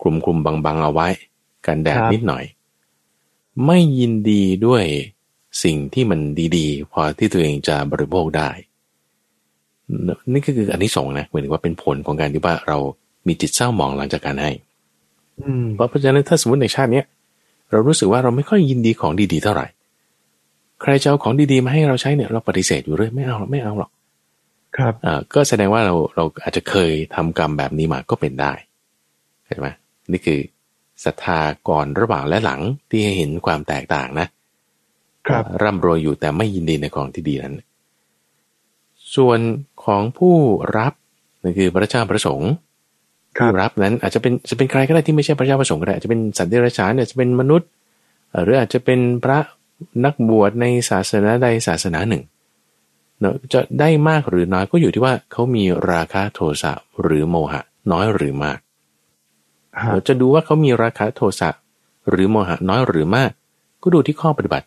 คลุมคลุมๆบังๆเอาไว้ กันแดดครับนิดหน่อย ไม่ยินดีด้วยสิ่งที่มันดีๆ พอที่ตัวเองจะบริโภคได้ นี่ก็คืออันที่สงส์นะหมายถึงว่าเป็นผลของการที่ว่าเรามีจิตเศร้าหมองหลังจากการให้อืมเพราะฉะนั้นถ้าสมมติในชาติเนี้ยเรารู้สึกว่าเราไม่ค่อยยินดีของดีๆเท่าไหร่ ใครจะเอาของดีๆมาให้เราใช้เนี่ยเราปฏิเสธอยู่เรื่อยไม่เอาหรอกไม่เอาหรอก ครับอ่าก็แสดงว่าเราเราอาจจะเคยทำกรรมแบบนี้มาก็เป็นได้เห็นไหมนี่คือ ศรัทธาก่อนระหว่างและหลังที่ให้เห็นความแตกต่างนะครับร่ำรวยอยู่แต่ไม่ยินดีในของที่ดีนั้น ส่วนของผู้รับนั่นคือพระเจ้าประสงค์ครัผู้บรับนั้นอาจจะเป็นจะเป็นใครก็ได้ที่ไม่ใช่พระเจ้าประสงค์ก็ได้อาจจะเป็นสัตว์เดรัจฉานอาจจะเป็นมนุษย์เอ่อหรืออาจจะเป็นพระนักบวชในศาสนาใดศาสนาหนึ่งเนอะจะได้มากหรือน้อยก็อยู่ที่ว่าเขามีราคะโทสะหรือโมหะ น้อยหรือมากฮะเรา จะดูว่าเขามีราคะโทสะหรือโมหะน้อยหรือมาก ก็ดูที่ข้อปฏิบัติ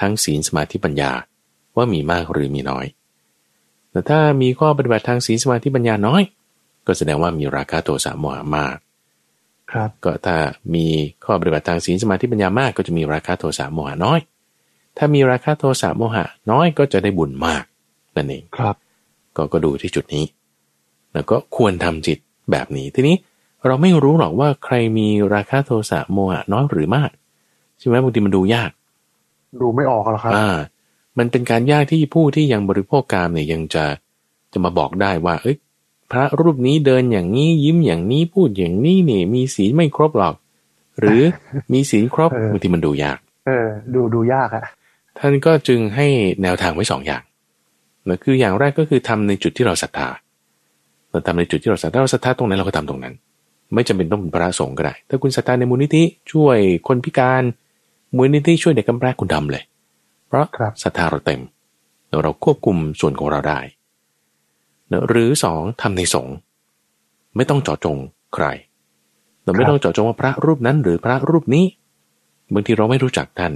ทั้งศีลสมาธิปัญญาว่ามีมากหรือมีน้อย แต่ถ้ามีข้อปฏิบัติทางศีลสมาธิปัญญาน้อย ก็แสดงว่ามีราคะโทสะโมหะมาก ครับก็ถ้ามีข้อปฏิบัติทางศีลสมาธิปัญญามาก ก็จะมีราคะโทสะโมหะน้อย ถ้ามีราคะโทสะโมหะน้อยก็จะได้บุญมากนั่นเองครับ ก็ก็ดูที่จุดนี้ แล้วก็ควรทำจิตแบบนี้ทีนี้ เราไม่รู้หรอกว่าใครมีราคะโทสะโมหะน้อยหรือมากใช่ไหมบางทีมันดูยาก ดูไม่ออกหรอกครับอ่า มันเป็นการยากที่ผู้ที่ยังบริโภคกามเนี่ยยังจะจะมาบอกได้ว่า เอ้ยพระรูปนี้เดินอย่างนี้ยิ้มอย่างนี้พูดอย่างนี้นี่ มีศีลไม่ครบหรอก หรือมีศีลครบเออบางทีมันดูยาก เออ ดูดูยากอะท่านก็จึงให้แนวทางไว้สองอย่างนะคืออย่างแรกก็คือทำในจุดที่เราศรัทธาเราทำในจุดที่เราศรัทธาเราศรัทธาตรงไหนเราก็ทำตรงนั้น ไม่จำเป็นต้องเป็นพระสงฆ์ก็ได้ ถ้าคุณศรัทธาในมูลนิธิช่วยคนพิการ มูลนิธิช่วยเด็กกำพร้าคุณทำเลย เพราะครับศรัทธาเราเต็มแล้วเราควบคุมส่วนของเราได้นะหรือสองทำในสงฆ์ไม่ต้องเจาะจงใคร เราไม่ต้องเจาะจงว่าพระรูปนั้นหรือพระรูปนี้ บางทีเราไม่รู้จักท่าน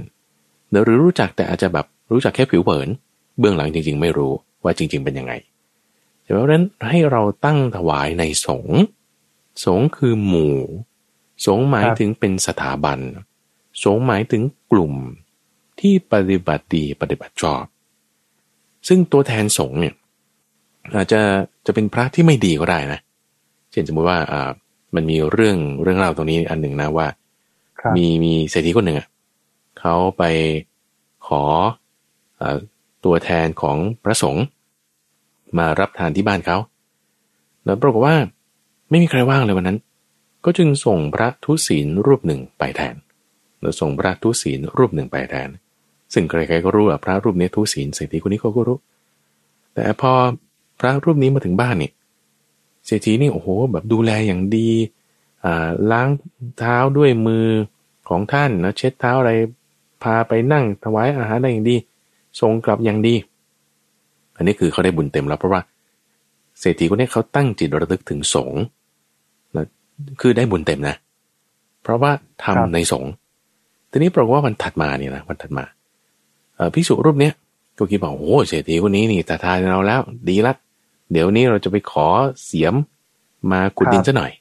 เนอะหรือรู้จักแต่อาจจะแบบรู้จักแค่ผิวเผิน เบื้องหลังจริง ๆ ไม่รู้ว่าจริง ๆ เป็นยังไงแต่เพราะฉะนั้นให้เราตั้งถวายในสงฆ์ สงฆ์คือหมู่ สงฆ์หมายครับถึงเป็นสถาบัน สงฆ์หมายถึงกลุ่มที่ปฏิบัติดีปฏิบัติชอบ ซึ่งตัวแทนสงฆ์เนี่ยอาจจะจะเป็นพระที่ไม่ดีก็ได้นะ เช่นสมมติว่าอ่ามันมีเรื่องเรื่องเล่าตรงนี้อันหนึ่งนะว่าครับมีมีเศรษฐีคนหนึ่งอะเขาไปขอเออตัวแทนของพระสงฆ์มารับทานที่บ้านเขาแล้วปรากฏว่า ไม่มีใครว่างเลยวันนั้น ก็จึงส่งพระทุศีลรูปหนึ่งไปแทนแล้วส่งพระทุศีลรูปหนึ่งไปแทน ซึ่งใครๆก็รู้ว่าพระรูปนี้ทุศีลเศรษฐีคนนี้เขาก็รู้ แต่พอพระรูปนี้มาถึงบ้านนี่เศรษฐีนี่โอ้โหแบบดูแลอย่างดีอ่าล้างเท้าด้วยมือของท่านนะเช็ดเท้าอะไรพาไปนั่งถวายอาหารอะได้อย่างดีส่งกลับอย่างดี อันนี้คือเขาได้บุญเต็มแล้วเพราะว่า เศรษฐีคนนี้เขาตั้งจิตระลึกถึงสงฆ์ คือได้บุญเต็มนะ เพราะว่าทำครับในสงฆ์ทีนี้ปรากฏว่าวันถัดมาเนี่ยนะวันถัดมาเอ่อภิกษุรูปเนี้ยก็คิดว่าโอ้โหเศรษฐีคนนี้นี่ตาทานเราแล้ว ดีละเดี๋ยวนี้เราจะไปขอเสียมมาขุดดินซะหน่อย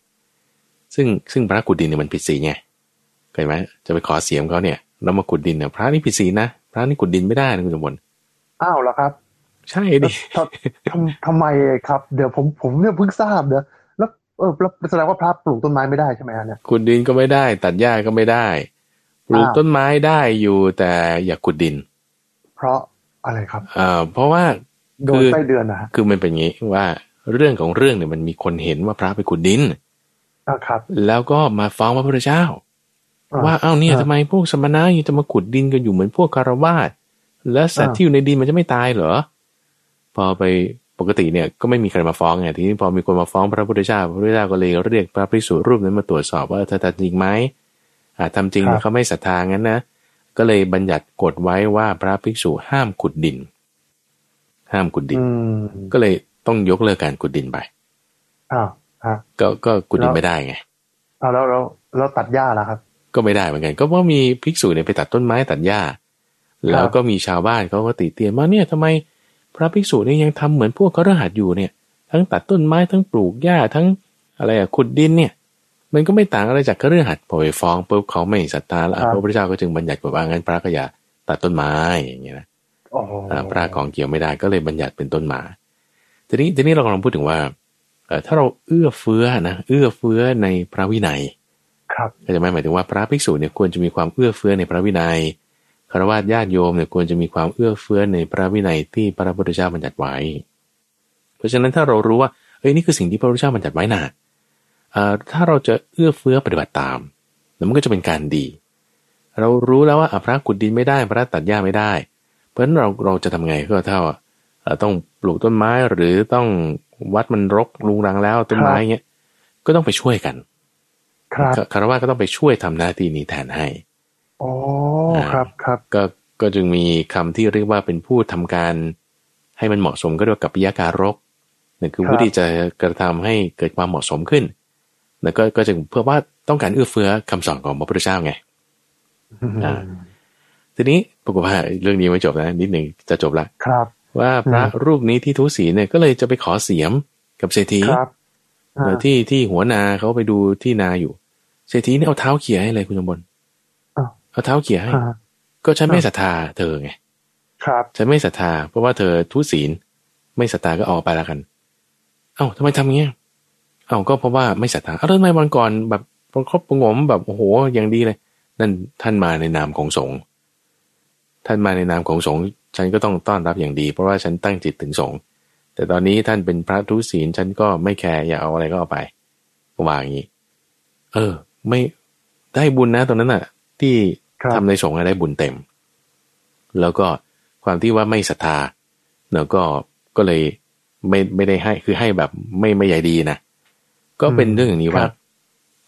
ซึ่งซึ่งพระขุดดินเนี่ยมันผิดศีลไงเข้าใจไหมจะไปขอเสียมเขาเนี่ยเรามาขุดดินเนี่ยพระนี่ผิดศีลนะพระนี่ขุดดินไม่ได้นะคุณสมบัติอ้าวแล้วครับ ใช่ดิทำทำทำไมครับ เดี๋ยวผมผมเนี่ยเพิ่งทราบเนอะแล้วเออแล้วแสดงว่าพระปลูกต้นไม้ไม่ได้ใช่ไหมฮะเนี่ยขุดดินก็ไม่ได้ ตัดหญ้าก็ไม่ได้ ปลูกอ้าวต้นไม้ได้อยู่แต่อย่าขุดดิน เพราะอะไรครับเอ่อเพราะว่าโดนไส้เดือนนะฮะคือมันเป็นอย่างนี้ว่าเรื่องของเรื่องเนี่ยมันมีคนเห็นว่าพระไปขุดดินอ่าครับ แล้วก็มาฟ้องพระพุทธเจ้าอ่ว่าเอ้าเนี่ยอ่าทำไมพวกสมณะยังจะมาขุดดินกันอยู่เหมือนพวกคารวาสแล้วสัตว์อ่าที่อยู่ในดินมันจะไม่ตายเหรอพอไปป กติเนี่ยก็ไม่มีใครมาฟ้องไงทีนี้พอมีคนมาฟ้องพระพุทธเจ้าพระพุทธเจ้าก็เลยเรียกพระภิกษุรูปนั้นมาตรวจสอบว่าเธอทำจริงไหมอ่าทำจริงเนี่ยเขาไม่ศรัทธางั้นนะก็เลยบัญญัติกฎไว้ว่าพระภิกษุห้ามขุดดิน ห้ามขุดดินอืมก็เลยต้องยกเลิกการขุดดินไปอ้าวฮะก็ก็ขุดดินแล้วไม่ได้ไงอ้าวแล้วแล้วแล้วตัดหญ้าล่ะครับ ก็ไม่ได้เหมือนกัน ก็เพราะมีภิกษุเนี่ยไปตัดต้นไม้ตัดหญ้าแล้วก็มีชาวบ้านเขาก็ติเตียนว่าเนี่ยทำไม พระภิกษุเนี่ยยังทำเหมือนพวกเขาเรหัดอยู่เนี่ย ทั้งตัดต้นไม้ทั้งปลูกหญ้าทั้งอะไรอะขุดดินเนี่ย มันก็ไม่ต่างอะไรจากเครือหัดพอไปฟ้องปุ๊บเขาไม่ศรัทธาแล้วครับพระพุทธเจ้าก็จึงบัญญัติว่างั้นพระก็อย่าตัดต้นไม้อย่างเงี้ยนะโอ้โหอ่าพระของเกี่ยวไม่ได้ก็เลยบัญญัติเป็นต้นไม้ทีนี้ทีนี้เรากำลังพูดถึงว่าเอ่อถ้าเราเอื้อเฟื้อนะเอื้อเฟื้อในพระวินัย ครับก็จะหมายหมายถึงว่าพระภิกษุเนี่ยควรจะมีความเอื้อเฟื้อในพระวินัย คารวะญาติโยมเนี่ยควรจะมีความเอื้อเฟื้อในพระวินัยที่พระพุทธเจ้าบัญญัติไว้ เพราะฉะนั้นถ้าเรารู้ว่าเอ้ยนี่คือสิ่งที่พระพุทธเจ้าบัญญัติไว้นะเอ่อถ้าเราจะเอื้อเฟื้อปฏิบัติตามแล้วมันก็จะเป็นการดี เรารู้แล้วว่าอะพระขุดดินไม่ได้ พระตัดหญ้าไม่ได้ เพราะฉะนั้นเราเราจะทำไงก็เท่าเอ่อต้องปลูกต้นไม้หรือต้องวัดมันรกลุงรังแล้วต้นไม้เงี้ยก็ต้องไปช่วยกันครับคารวะก็ต้องไปช่วยทำหน้าที่นี้แทนให้ อ๋อครับครับก็ก็จึงมีคำที่เรียกว่าเป็นผู้ทำการให้มันเหมาะสมก็เรียกว่ากัปปิยาการกนั่นคือครับผู้ที่จะกระทำให้เกิดความเหมาะสมขึ้น แล้วก็ก็จึงเพื่อว่าต้องการเอื้อเฟื้อคำสอนของพระพุทธเจ้าไงอ่าทีนี้ปรากฏว่าเรื่องนี้ไม่จบนะนิดหนึ่งจะจบละครับ ว่าพระอืมรูปนี้ที่ทุศีลเนี่ยก็เลยจะไปขอเสียมกับเศรษฐีครับเออที่ที่หัวนาเขาไปดูที่นาอยู่ เศรษฐีเนี่ยเอาเท้าเขี่ยให้เลยคุณสมบัติอ้าว เอาเท้าเขี่ยให้อ่าก็ฉันไม่ศรัทธาเธอไง ครับ ฉันไม่ศรัทธา เพราะว่าเธอทุศีล ไม่ศรัทธาก็ออกไปแล้วกัน เอ้าทำไมทำอย่างเงี้ย เอ้าก็เพราะว่าไม่ศรัทธา เอ้าทำไมวันก่อนแบบประคบประหงมแบบโอ้โหอย่างดีเลย นั่นท่านมาในนามของสงฆ์ ท่านมาในนามของสงฆ์ ฉันก็ต้องต้อนรับอย่างดี เพราะว่าฉันตั้งจิตถึงสงฆ์ แต่ตอนนี้ท่านเป็นพระทุศีล ฉันก็ไม่แคร์อยากเอาอะไรก็เอาไปว่าอย่างนี้ เออ ไม่ได้บุญนะตรงนั้นน่ะที่ครับ ทำในสงฆ์อะได้บุญเต็ม แล้วก็ความที่ว่าไม่ศรัทธาแล้วก็ก็เลยไม่ไม่ได้ให้คือให้แบบไม่ไม่ใหญ่ดีนะก็เป็นเรื่องอย่างนี้ว่าครับ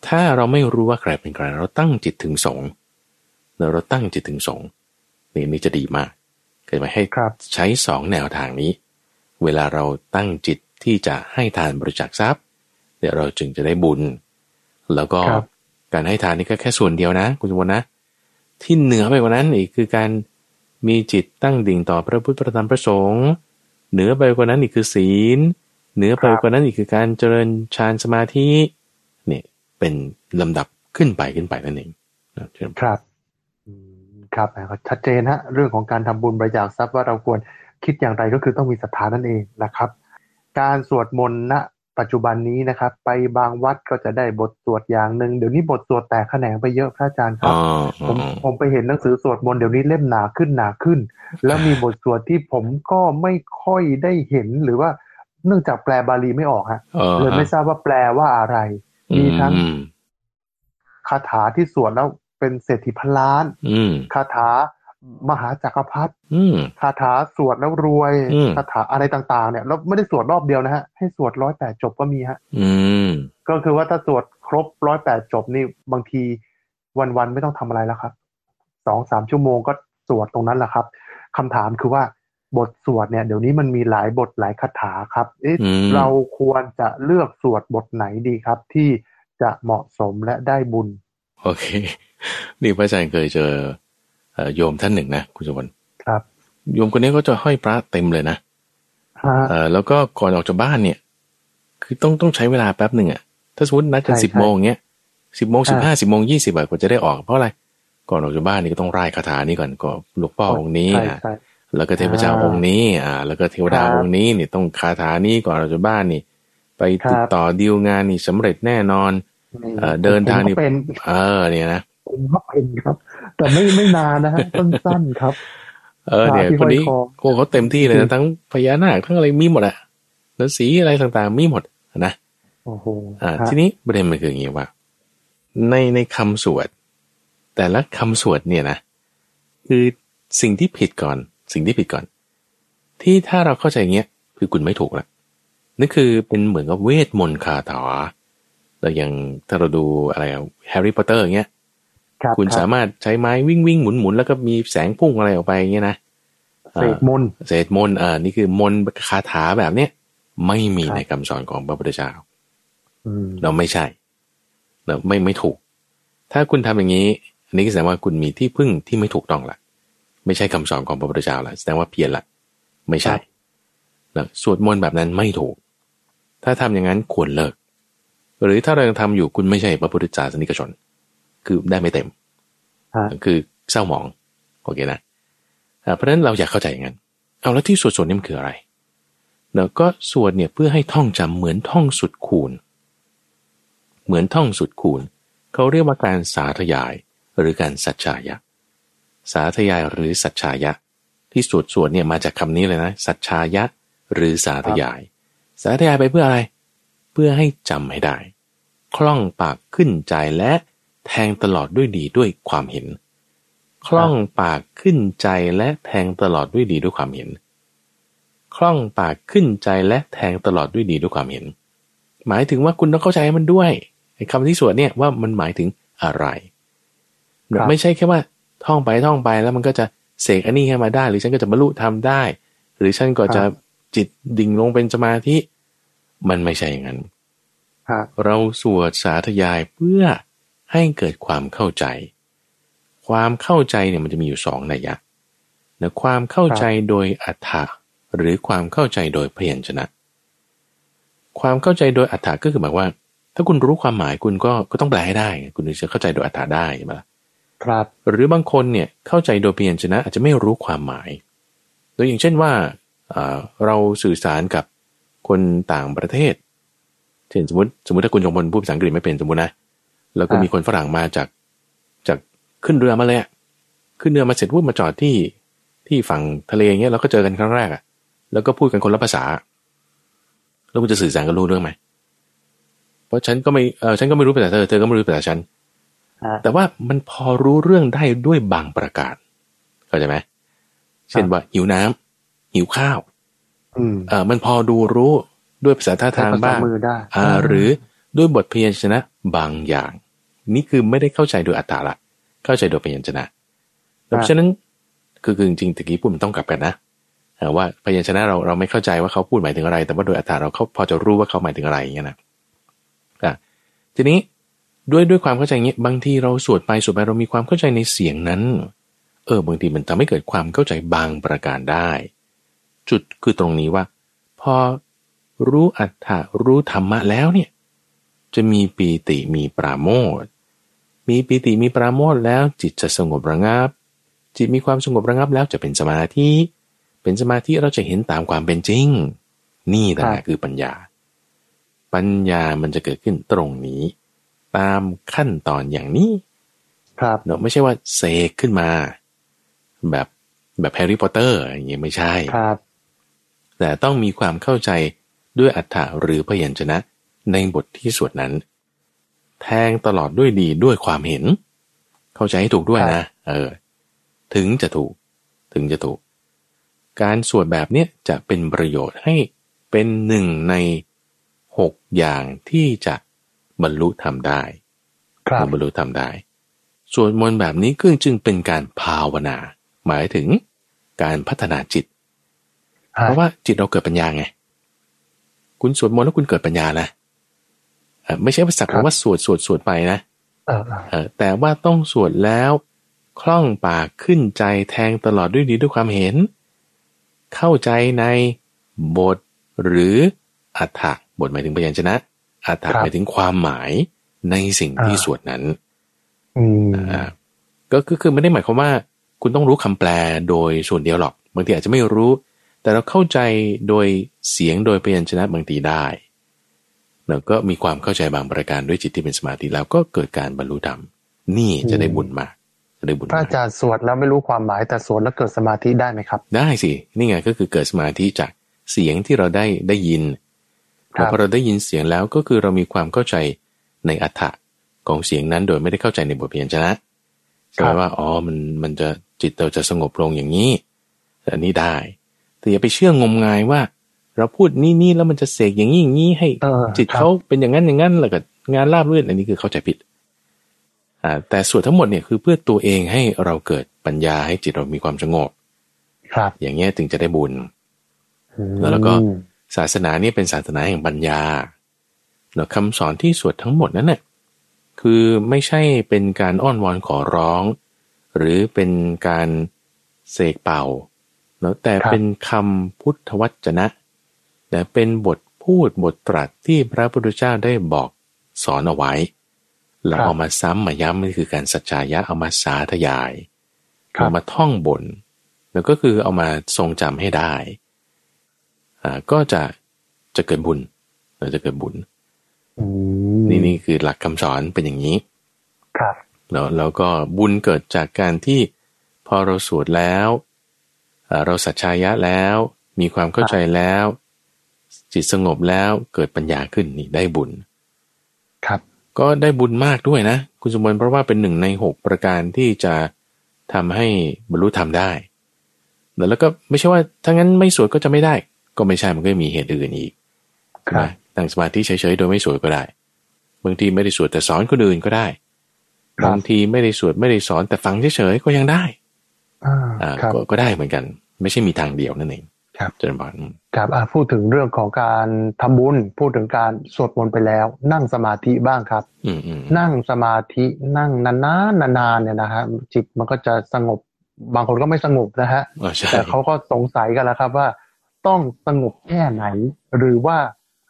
ถ้าเราไม่รู้ว่าใครเป็นใครเราตั้งจิตถึงสงฆ์เราเราตั้งจิตถึงสงฆ์นี่นี่จะดีมากเกิดมาให้ครับใช้สองแนวทางนี้ เวลาเราตั้งจิตที่จะให้ทานบริจาคทรัพย์เดี๋ยวเราจึงจะได้บุญ แล้วก็ครับการให้ทานนี่ก็แค่ส่วนเดียวนะ คุณสมบัตินะ ที่เหนือไปกว่านั้นอีกคือการมีจิตตั้งดิ่งต่อพระพุทธพระธรรมพระสงฆ์เหนือไปกว่านั้นอีกคือศีล เหนือไปกว่านั้นอีกคือการเจริญฌานสมาธิเนี่ยเป็นลำดับขึ้นไปขึ้นไปนั่นเองนะครับครับครับชัดเจนฮะเรื่องของการทำบุญบริจาคทรัพย์ว่าเราควรคิดอย่างไรก็คือต้องมีศรัทธานั่นเองนะครับ การสวดมนต์ณ ปัจจุบันนี้นะครับ ไปบางวัดก็จะได้บทสวดอย่างหนึ่งเดี๋ยวนี้บทสวดแตกแขนงไปเยอะพระอาจารย์ครัอ๋บอผมอ๋อผมไปเห็นหนังสือสวดมนต์เดี๋ยวนี้เล่มหนาขึ้นหนาขึ้น แล้วมีบทสวดที่ผมก็ไม่ค่อยได้เห็นหรือว่าเนื่องจากแปลบาลีไม่ออกฮะอ๋อเลยไม่ทราบว่าแปลว่าอะไร มีทั้งอืมคาถาที่สวดแล้วเป็นเศรษฐีพันล้านอืมคาถา มหาจักรพรรดิอืมคาถาสวดแล้วรวยอืมคาถาอะไรต่างๆ เนี่ยแล้วไม่ได้สวดรอบเดียวนะฮะ ให้สวดร้อยแปดจบก็มีฮะอืมก็คือว่าถ้าสวดครบร้อยแปดจบนี่บางทีวันๆไม่ต้องทำอะไรแล้วครับสองสามชั่วโมงก็สวดตรงนั้นแหละครับคำถามคือว่าบทสวดเนี่ยเดี๋ยวนี้มันมีหลายบทหลายคาถาครับ เอ๊ะอืมเราควรจะเลือกสวดบทไหนดีครับ ที่จะเหมาะสมและได้บุญ โอเค นี่พระอาจารย์เคยเจอเอ่อ โยมท่านหนึ่งนะคุณสมบัติครับ โยมคนนี้ก็จะห้อยพระเต็มเลยนะฮะเออแล้วก็ก่อนออกจากบ้านเนี่ย คือต้องต้องใช้เวลาแป๊บหนึ่งอะถ้าสมมตินัดกันใช่สิบใช่โมงเงี้ยสิบโมงสิบห้าอ่าสิบโมงยี่สิบกว่าจะได้ออกเพราะอะไรก่อนออกจากบ้านนี่ก็ต้องไล่คาถานี่ก่อนก็หลวงพ่อองค์นี้ใช่อะใช่แล้วก็เทพเจ้าอ่าองค์นี้อ่าแล้วก็เทวดาครับองค์นี้นี่ต้องคาถานี้ก่อนออกจากบ้านนี่ ไปครับติดต่อดีลงานนี่สำเร็จแน่นอนเอ่อเดินทางนี่ผมก็เป็นเออเนี่ยนะผมก็เป็นครับ แต่ไม่ไม่นานนะฮะสั้นๆครับ เออเนี่ยที่คนนี้ห้อยคอโอ้เขาเต็มที่เลยจรินะงทั้งพญานาคทั้งอะไรมีหมดอะแล้วสีอะไรต่างๆมีหมดนะโอ้โหอ่าฮะทีนี้ประเด็นมันคืออย่างนี้ว่า ในในคำสวด แต่ละคำสวดเนี่ยนะคือสิ่งที่ผิดก่อน สิ่งที่ผิดก่อน ที่ถ้าเราเข้าใจอย่างเงี้ย คือคุณไม่ถูกละนั่นคือเป็นเหมือนกับเวทมนต์คาถาแล้วอย่างถ้าเราดูอะไรแฮร์รี่พอตเตอร์อย่างเงี้ย ครับคุณรับสามารถใช้ไม้วิ้งวิ้งหมุนหมุนแล้วก็มีแสงพุ่งอะไรออกไปอย่างเงี้ยนะเสกมนต์เสกมนต์เอ่านี่คือมนต์คาถาแบบเนี้ยไม่มีครับในคำสอนของพระพุทธเจ้าอืมเราไม่ใช่เราไม่ไม่ถูก ถ้าคุณทำอย่างนี้ อันนี้ก็แสดงว่าคุณมีที่พึ่งที่ไม่ถูกต้องละไม่ใช่คำสอนของพระพุทธเจ้าละแสดงว่าเพี้ยนละไม่ใช่นะสวดมนต์แบบนั้นไม่ถูก ถ้าทำอย่างนั้นควรเลิก หรือถ้าเรายังทำอยู่คุณไม่ใช่พระพุทธศาสนิกชน คือได้ไม่เต็มฮะคือเศร้าหมอง โอเคนะอ่าเพราะฉะนั้นเราอยากเข้าใจอย่างนั้น เอาแล้วที่สวดสวดนี่มันคืออะไรเนาะก็สวดเนี่ยเพื่อให้ท่องจำเหมือนท่องสุดคูณ เหมือนท่องสุดคูณ เขาเรียกว่าการสาธยายหรือการสัจจายะ สาธยายหรือสัจจายะ ที่สวดสวดเนี่ยมาจากคำนี้เลยนะ สัจจายะ หรือสาธยาย สาธยายไปเพื่ออะไร เพื่อให้จำให้ได้ คล่องปากขึ้นใจและ แทงตลอดด้วยดีด้วยความเห็น คล่องปากขึ้นใจและแทงตลอดด้วยดีด้วยความเห็น คล่องปากขึ้นใจและแทงตลอดด้วยดีด้วยความเห็น หมายถึงว่าคุณต้องเข้าใจมันด้วยไอ้คำที่สวดเนี่ยว่ามันหมายถึงอะไรครับไม่ใช่แค่ว่า ท่องไปท่องไปแล้วมันก็จะเสกอันนี้ให้มาได้ หรือฉันก็จะบรรลุทำได้ หรือฉันก็จะจิตดิ่งลงเป็นสมาธิ มันไม่ใช่อย่างนั้นฮะเราสวดสาธยายเพื่อ ให้เกิดความเข้าใจ ความเข้าใจเนี่ยมันจะมีอยู่สองนัยยะนะความเข้าใจโดยอัฏฐะหรือความเข้าใจโดยพยัญชนะ ความเข้าใจโดยอัฏฐะก็คือหมายว่า ถ้าคุณรู้ความหมายคุณก็ก็ต้องแปลให้ได้ คุณถึงจะเข้าใจโดยอัฏฐะได้ใช่ไหมล่ะครับ หรือบางคนเนี่ยเข้าใจโดยพยัญชนะ อาจจะไม่รู้ความหมาย โดยอย่างเช่นว่าเอ่อเราสื่อสารกับคนต่างประเทศ เช่นสมมติสมมติถ้าคุณจงพลพูดภาษาอังกฤษไม่เป็นสมมตินะ แล้วก็อ่ามีมีคนฝรั่งมาจากจากขึ้นเรือมาเลยอะขึ้นเรือมาเสร็จปุ๊บมาจอดที่ที่ฝั่งทะเลอย่างเงี้ยเราก็เจอกันครั้งแรกอะแล้วก็พูดกันคนละภาษา แล้วคุณจะสื่อสารกันรู้เรื่องไหมเพราะฉันก็ไม่เออฉันก็ไม่รู้ภาษาเธอเธอก็ไม่รู้ภาษาฉันฮะแต่ว่ามันพอรู้เรื่องได้ด้วยบางประการเข้าใจไหมเช่นว่าหิวน้ำหิวข้าวอืมเออมันพอดูรู้ด้วยภาษาท่าทางใช้ภษบ้างมือได้อ่าหรือด้วยบทพยัญชนะบางอย่าง นี่คือไม่ได้เข้าใจโดยอัตตาละ เข้าใจโดยพยัญชนะเพราะฉะนั้นคือคือจริงๆตะกี้พูดมันต้องกลับกันนะเอ่ว่าพยัญชนะเราเราไม่เข้าใจว่าเขาพูดหมายถึงอะไร แต่ว่าโดยอัตตาเราเขาพอจะรู้ว่าเขาหมายถึงอะไรอย่างเงี้ยนะอะทีนี้ด้วยด้วยความเข้าใจอย่างนี้บางทีเราสวดไปสวดไปเรามีความเข้าใจในเสียงนั้น เออบางทีมันทำให้เกิดความเข้าใจบางประการได้ จุดคือตรงนี้ว่า พอรู้อัตถะรู้ธรรมะแล้วเนี่ย จะมีปีติมีปราโมท มีปีติมีปราโมทย์แล้วจิตจะสงบระงับ จิตมีความสงบระงับแล้วจะเป็นสมาธิ เป็นสมาธิเราจะเห็นตามความเป็นจริง นี่แหครัละบคือปัญญา ปัญญามันจะเกิดขึ้นตรงนี้ ตามขั้นตอนอย่างนี้ ครับเนอะไม่ใช่ว่าเสกขึ้นมา แบบแบบแฮร์รี่พอตเตอร์อย่างเงี้ยไม่ใช่ครับ แต่ต้องมีความเข้าใจด้วยอัฏฐะหรือพยัญชนะในบทที่สวดนั้น แทงตลอดด้วยดีด้วยความเห็น เข้าใจให้ถูกด้วยครันะบเออ ถึงจะถูก ถึงจะถูก การสวดแบบเนี้ยจะเป็นประโยชน์ให้เป็นหนึ่งในหกอย่างที่จะบรรลุทำได้ครับบรรลุทำได้สวดมนต์แบบนี้ก็จึงเป็นการภาวนา หมายถึงการพัฒนาจิตฮะเพราะว่าจิตเราเกิดปัญญาไง คุณสวดมนต์แล้วคุณเกิดปัญญานะเอ่อ ไม่ใช่ว่าสักแต่ว่าสวดสวดสวดไปนะเออเออเอ่อแต่ว่าต้องสวดแล้วคล่องปากขึ้นใจแทงตลอดด้วยดีด้วยความเห็น เข้าใจในบทหรืออัฏฐะบทหมายถึงพยัญชนะอัฏฐะหมายถึงความหมายในสิ่งที่สวดนั้นอืมอ่าก็คือคือไม่ได้หมายความว่า คุณต้องรู้คำแปลโดยส่วนเดียวหรอก บางทีอาจจะไม่รู้ แต่เราเข้าใจโดยเสียงโดยพยัญชนะบางทีได้ แล้วก็มีความเข้าใจบางประการด้วยจิตที่เป็นสมาธิแล้วก็เกิดการบรรลุธรรมนี่จะได้บุญมากจะได้บุญพระมากอาจารย์สวดแล้วไม่รู้ความหมายแต่สวดแล้วเกิดสมาธิได้ไหมครับ ได้สินี่ไงก็คือเกิดสมาธิจากเสียงที่เราได้ได้ยินครับพอเราได้ยินเสียงแล้วก็คือเรามีความเข้าใจในอัฏฐะของเสียงนั้นโดยไม่ได้เข้าใจในบทพยัญชนะใช่ไหมว่าอ๋อมันมันจะจิตเราจะสงบลงอย่างนี้อันนี้ได้ แต่อย่าไปเชื่องมงายว่า เราพูดนี่นี่แล้วมันจะเสกอย่างนี้อย่างนี้ให้เออจิตครับเขาเป็นอย่างนั้นอย่างนั้นแล้วก็งานราบรื่นอันนี้คือเข้าใจผิดอ่าแต่ส่วนทั้งหมดเนี่ยคือเพื่อตัวเองให้เราเกิดปัญญาให้จิตเรามีความสงบ ครับ อย่างเงี้ยถึงจะได้บุญอืมแล้วก็ศาสนาเนี่ยเป็นศาสนาแห่งปัญญาเนาะคำสอนที่สวดทั้งหมดนั้นน่ะคือไม่ใช่เป็นการอ้อนวอนขอร้อง หรือเป็นการเสกเป่าเนาะแต่เป็นคำพุทธวจนะ แต่เป็นบทพูดบทตรัสที่พระพุทธเจ้าได้บอกสอนเอาไว้เราเอามาซ้ำมาย้ำนี่คือการสัจจายะเอามาสาธยายครัเอาบมาท่องบน แล้วก็คือเอามาทรงจำให้ได้อ่าก็จะจะเกิดบุญเราจะเกิดบุญอืมนี่นี่คือหลักคำสอนเป็นอย่างนี้ ครับแล้วแล้วก็บุญเกิดจากการที่พอเราสวดแล้วอ่าเราสัจชายะแล้ว มีความเข้าใจแล้ว จิตสงบแล้วเกิดปัญญาขึ้นนี่ได้บุญ ครับ ก็ได้บุญมากด้วยนะ คุณสมบัติเพราะว่าเป็นหนึ่งในหกประการที่จะทำให้บรรลุธรรมได้แล้วก็ไม่ใช่ว่าถ้างั้นไม่สวดก็จะไม่ได้ ก็ไม่ใช่มันก็มีเหตุอื่นอีกครับนะตั้งสมาธิเฉยๆโดยไม่สวดก็ได้บางทีไม่ได้สวดแต่สอนคนอื่นก็ได้ครับบางทีไม่ได้สวดไม่ได้สอนแต่ฟังเฉยๆก็ยังได้ อ่าอ่าครับก็ก็ได้เหมือนกัน ไม่ใช่มีทางเดียวนั่นเอง ครับเจริญพรครับอะพูดถึงเรื่องของการทำบุญ พูดถึงการสวดมนต์ไปแล้ว นั่งสมาธิบ้างครับ อืมอืมนั่งสมาธินั่งนานๆนานๆเนี่ยนะฮะจิตมันก็จะสงบบางคนก็ไม่สงบนะฮะอ๋อใช่แต่เขาก็สงสัยกันแล้วครับว่า ต้องสงบแค่ไหน หรือว่า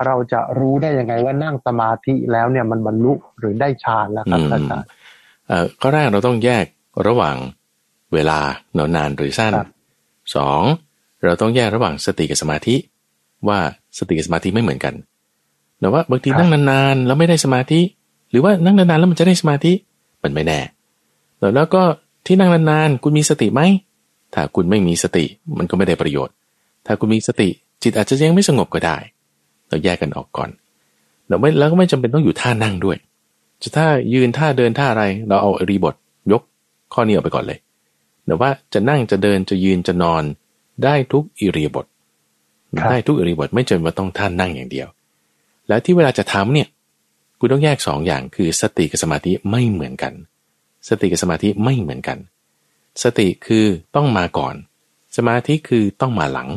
เราจะรู้ได้ยังไงว่านั่งสมาธิแล้วเนี่ยมันบรรลุหรือได้ฌานแล้วครับอาจารย์เอ่อข้อแรกเราต้องแยกระหว่างเวลานานหรือสั้นสอง เราต้องแยกระหว่างสติกับสมาธิว่าสติกับสมาธิไม่เหมือนกันแต่ว่าบางทีนั่งนานๆแล้วไม่ได้สมาธิ หรือว่านั่งนานๆแล้วมันจะได้สมาธิมันไม่แน่แล้วก็ที่นั่งนานๆคุณมีสติไหมถ้าคุณไม่มีสติมันก็ไม่ได้ประโยชน์ ถ้าคุณมีสติจิตอาจจะยังไม่สงบก็ได้ เราแยกกันออกก่อนเราไม่แล้วก็ไม่จำเป็นต้องอยู่ท่านั่งด้วย จะท่ายืนท่าเดินท่าอะไรเราเอารีบทยกข้อนี้ออกไปก่อนเลยแต่ว่าจะนั่งจะเดินจะยืนจะนอน ได้ทุกอิริยาบถได้ทุกอิริยาบถไม่จำเป็นว่าต้องท่านั่งอย่างเดียว แล้วที่เวลาจะทำเนี่ยคุณต้องแยกสองอย่างคือสติกับสมาธิไม่เหมือนกัน สติกับสมาธิไม่เหมือนกัน สติคือต้องมาก่อน สมาธิคือต้องมาหลัง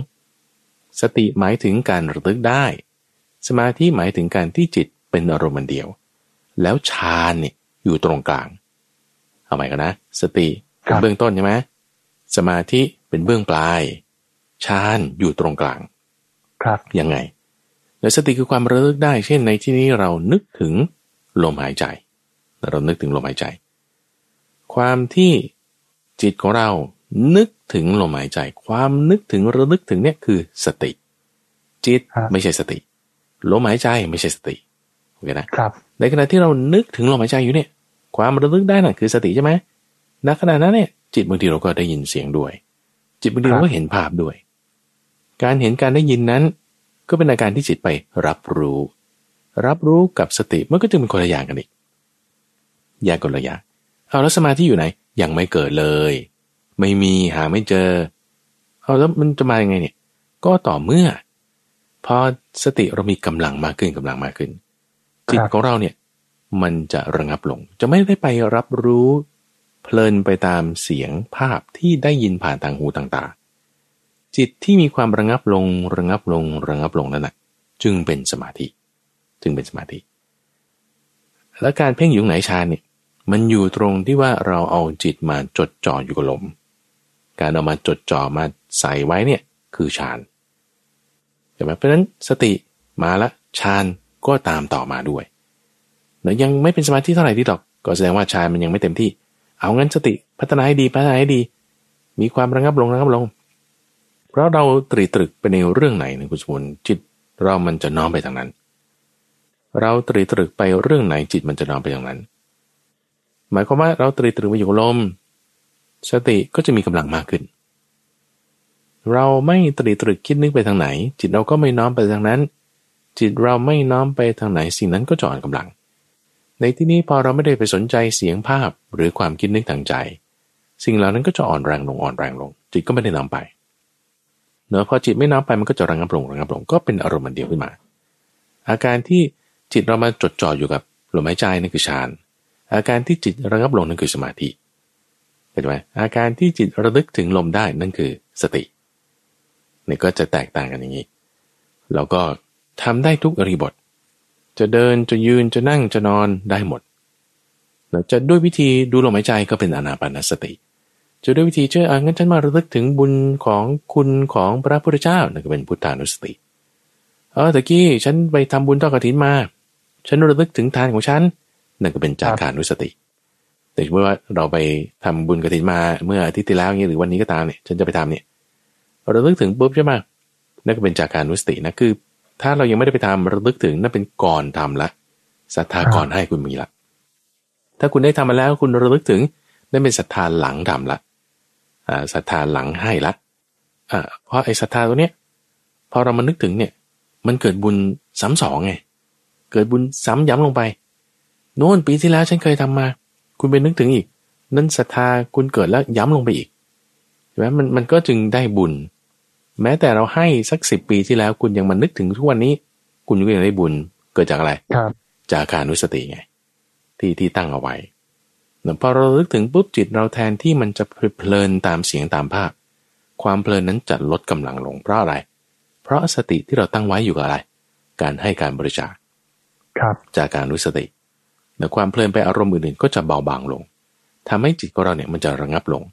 สติหมายถึงการระลึกได้ สมาธิหมายถึงการที่จิตเป็นอารมณ์เดียว แล้วฌานเนี่ยอยู่ตรงกลาง เอาใหม่กันนะ สติเป็นเบื้องต้นใช่ไหมสมาธิเป็นเบื้องปลาย ฌานอยู่ตรงกลาง ครับยังไงแล้วสติคือความระลึกได้ เช่นในที่นี้เรานึกถึงลมหายใจ เรานึกถึงลมหายใจ ความที่จิตของเรานึกถึงลมหายใจ ความนึกถึงระลึกถึงเนี่ยคือสติ จิตไม่ใช่สติลมหายใจไม่ใช่สติโอเคนะครับ ในขณะที่เรานึกถึงลมหายใจอยู่เนี่ย ความระลึกได้นั่นคือสติใช่ไหมณขณะนั้นเนี่ย จิตบางทีเราก็ได้ยินเสียงด้วย จิตบางทีเราก็เห็นภาพด้วย การเห็นการได้ยินนั้น ก็เป็นอาการที่จิตไปรับรู้ รับรู้กับสติมันก็จึงเป็นคนละอย่างกันอีกแยกคนละอย่างเอาแล้วสมาธิอยู่ไหน ยังไม่เกิดเลย ไม่มีหาไม่เจอ เอาแล้วมันจะมายังไงเนี่ย ก็ต่อเมื่อ พอสติเรามีกำลังมากขึ้นกำลังมากขึ้น จิตของเราเนี่ย มันจะระงับลง จะไม่ได้ไปรับรู้ เพลินไปตามเสียงภาพที่ได้ยินผ่านทางหูต่าง จิตที่มีความระงับลงระงับลงระงับลงนั่นแหละจึงเป็นสมาธิ จึงเป็นสมาธิ และการเพ่งอยู่ไหนฌานเนี่ยมันอยู่ตรงที่ว่าเราเอาจิตมาจดจ่ออยู่กับลม การเอามาจดจ่อมาใส่ไว้เนี่ยคือฌานใช่ไหมเพราะนั้นสติมาละฌานก็ตามต่อมาด้วยแต่ยังไม่เป็นสมาธิเท่าไหร่ที่ดอก ก็แสดงว่าฌานมันยังไม่เต็มที่ เอางั้นสติพัฒนาให้ดีพัฒนาให้ดี มีความระงับลงระงับลง ราะเราตรีตรึกไปในเรื่องไหนในคุณสมุนจิตเรามันจะน้อมไปทางนั้น เราตรีตรึกไปเรื่องไหนจิตมันจะน้อมไปทางนั้น หมายความว่าเราตรีตรึกไปอยู่ลม สติก็จะมีกำลังมากขึ้น เราไม่ตรีตรึกคิดนึกไปทางไหน จิตเราก็ไม่น้อมไปทางนั้น จิตเราไม่น้อมไปทางไหนสิ่งนั้นก็จะอ่อนกำลัง ในที่นี้พอเราไม่ได้ไปสนใจเสียงภาพหรือความคิดนึกทางใจ สิ่งเหล่านั้นก็จะอ่อนแรงลงอ่อนแรงลง จิตก็ไม่ได้นำไป เนอะพอจิตไม่น้อมไปมันก็จะระงับลงระงับลงก็เป็นอารมณ์เดียวขึ้นมา อาการที่จิตเรามาจดจ่ออยู่กับลมหายใจนั่นคือฌานอาการที่จิตระงับลงนั่นคือสมาธิเห็นไหมอาการที่จิตระลึกถึงลมได้นั่นคือสตินี่ก็จะแตกต่างกันอย่างนี้เราก็ทำได้ทุกอริบท จะเดินจะยืนจะนั่งจะนอนได้หมดจะด้วยวิธีดูลมหายใจก็เป็นอนาปานสติ จะด้วยวิธีเชื่ออะงั้นฉันมาระลึกถึงบุญของคุณของพระพุทธเจ้านั่นก็เป็นพุทธานุสติเออตะกี้ฉันไปทำบุญทอดกฐินมา ฉันระลึกถึงทานของฉันนั่นก็เป็นจารานุสติ แต่เมื่อว่าเราไปทำบุญกฐินมาเมื่ออาทิตย์ที่แล้วเนี่ยหรือวันนี้ก็ตามเนี่ยฉันจะไปทำเนี่ยระลึกถึงปุ๊บใช่ไหมนั่นก็เป็นจากานุสตินะคือ ถ้าเรายังไม่ได้ไปทำระลึกถึงนั่นเป็นก่อนทำละศรัทธาก่อนให้คุณมีละถ้าคุณได้ทำมาแล้วคุณระลึกถึงนั่นเป็นศรัทธาหลังทำละ ศรัทธาหลังให้ละอ่าเพราะไอ้ศรัทธาตัวเนี้ยพอเรามานึกถึงเนี่ย มันเกิดบุญซ้ำสองไง เกิดบุญซ้ำย้ำลงไป โน่นปีที่แล้วฉันเคยทำมา คุณไปนึกถึงอีก นั่นศรัทธาคุณเกิดแล้วย้ำลงไปอีกใช่ไหมมันมันก็จึงได้บุญ แม้แต่เราให้สักสิบปีที่แล้วคุณยังมานึกถึงทุกวันนี้ คุณก็ยังได้บุญเกิดจากอะไรครับจากการนุสติไง ที่ที่ตั้งเอาไว้ พอเราลึกถึงปุ๊บจิตเราแทนที่มันจะเพลินตามเสียงตามภาพ ความเพลินนั้นจะลดกำลังลงเพราะอะไร เพราะสติที่เราตั้งไว้อยู่กับอะไร การให้การบริจาคครับจากการรู้สติแต่ความเพลินไปอารมณ์อื่นๆก็จะเบาบางลงทำให้จิตของเราเนี่ยมันจะระงับลง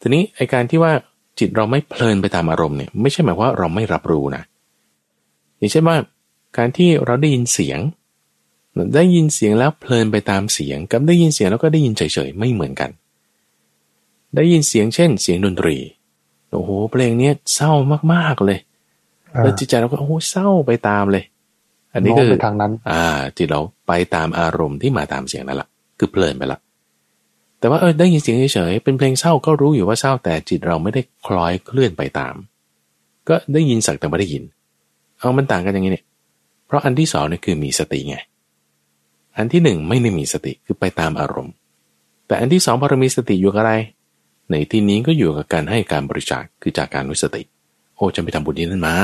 ทีนี้ไอการที่ว่าจิตเราไม่เพลินไปตามอารมณ์เนี่ยไม่ใช่หมายว่าเราไม่รับรู้นะอย่างเช่นว่า การที่เราได้ยินเสียง ได้ยินเสียงแล้วเพลินไปตามเสียง กับได้ยินเสียงแล้วก็ได้ยินเฉยๆไม่เหมือนกัน ได้ยินเสียงเช่น เสียงดนตรีโอ้โหเพลงเนี้ยเศร้ามากๆเลย แล้วจิตใจเราก็โอ้โหเศร้าไปตามเลย อันนี้ก็คือทางนั้น อ่าจิตเราไปตามอารมณ์ที่มาตามเสียงนั่นแหละคือเพลินไปละแต่ว่าเออได้ยินเสียงเฉยๆเป็นเพลงเศร้าก็รู้อยู่ว่าเศร้าแต่จิตเราไม่ได้คล้อยเคลื่อนไปตาม ก็ได้ยินสักแต่ไม่ได้ยิน เอามันต่างกันอย่างนี้เนี่ยเพราะอันที่สองเนี่ยคือมีสติไง อันที่หนึ่งไม่ได้มีสติคือไปตามอารมณ์ แต่อันที่สองพอเรามีสติอยู่กับอะไร ในที่นี้ก็อยู่กับการให้การบริจาคคือจากการวิสติ โอ้ฉันไปทำบุญที่นั่นมา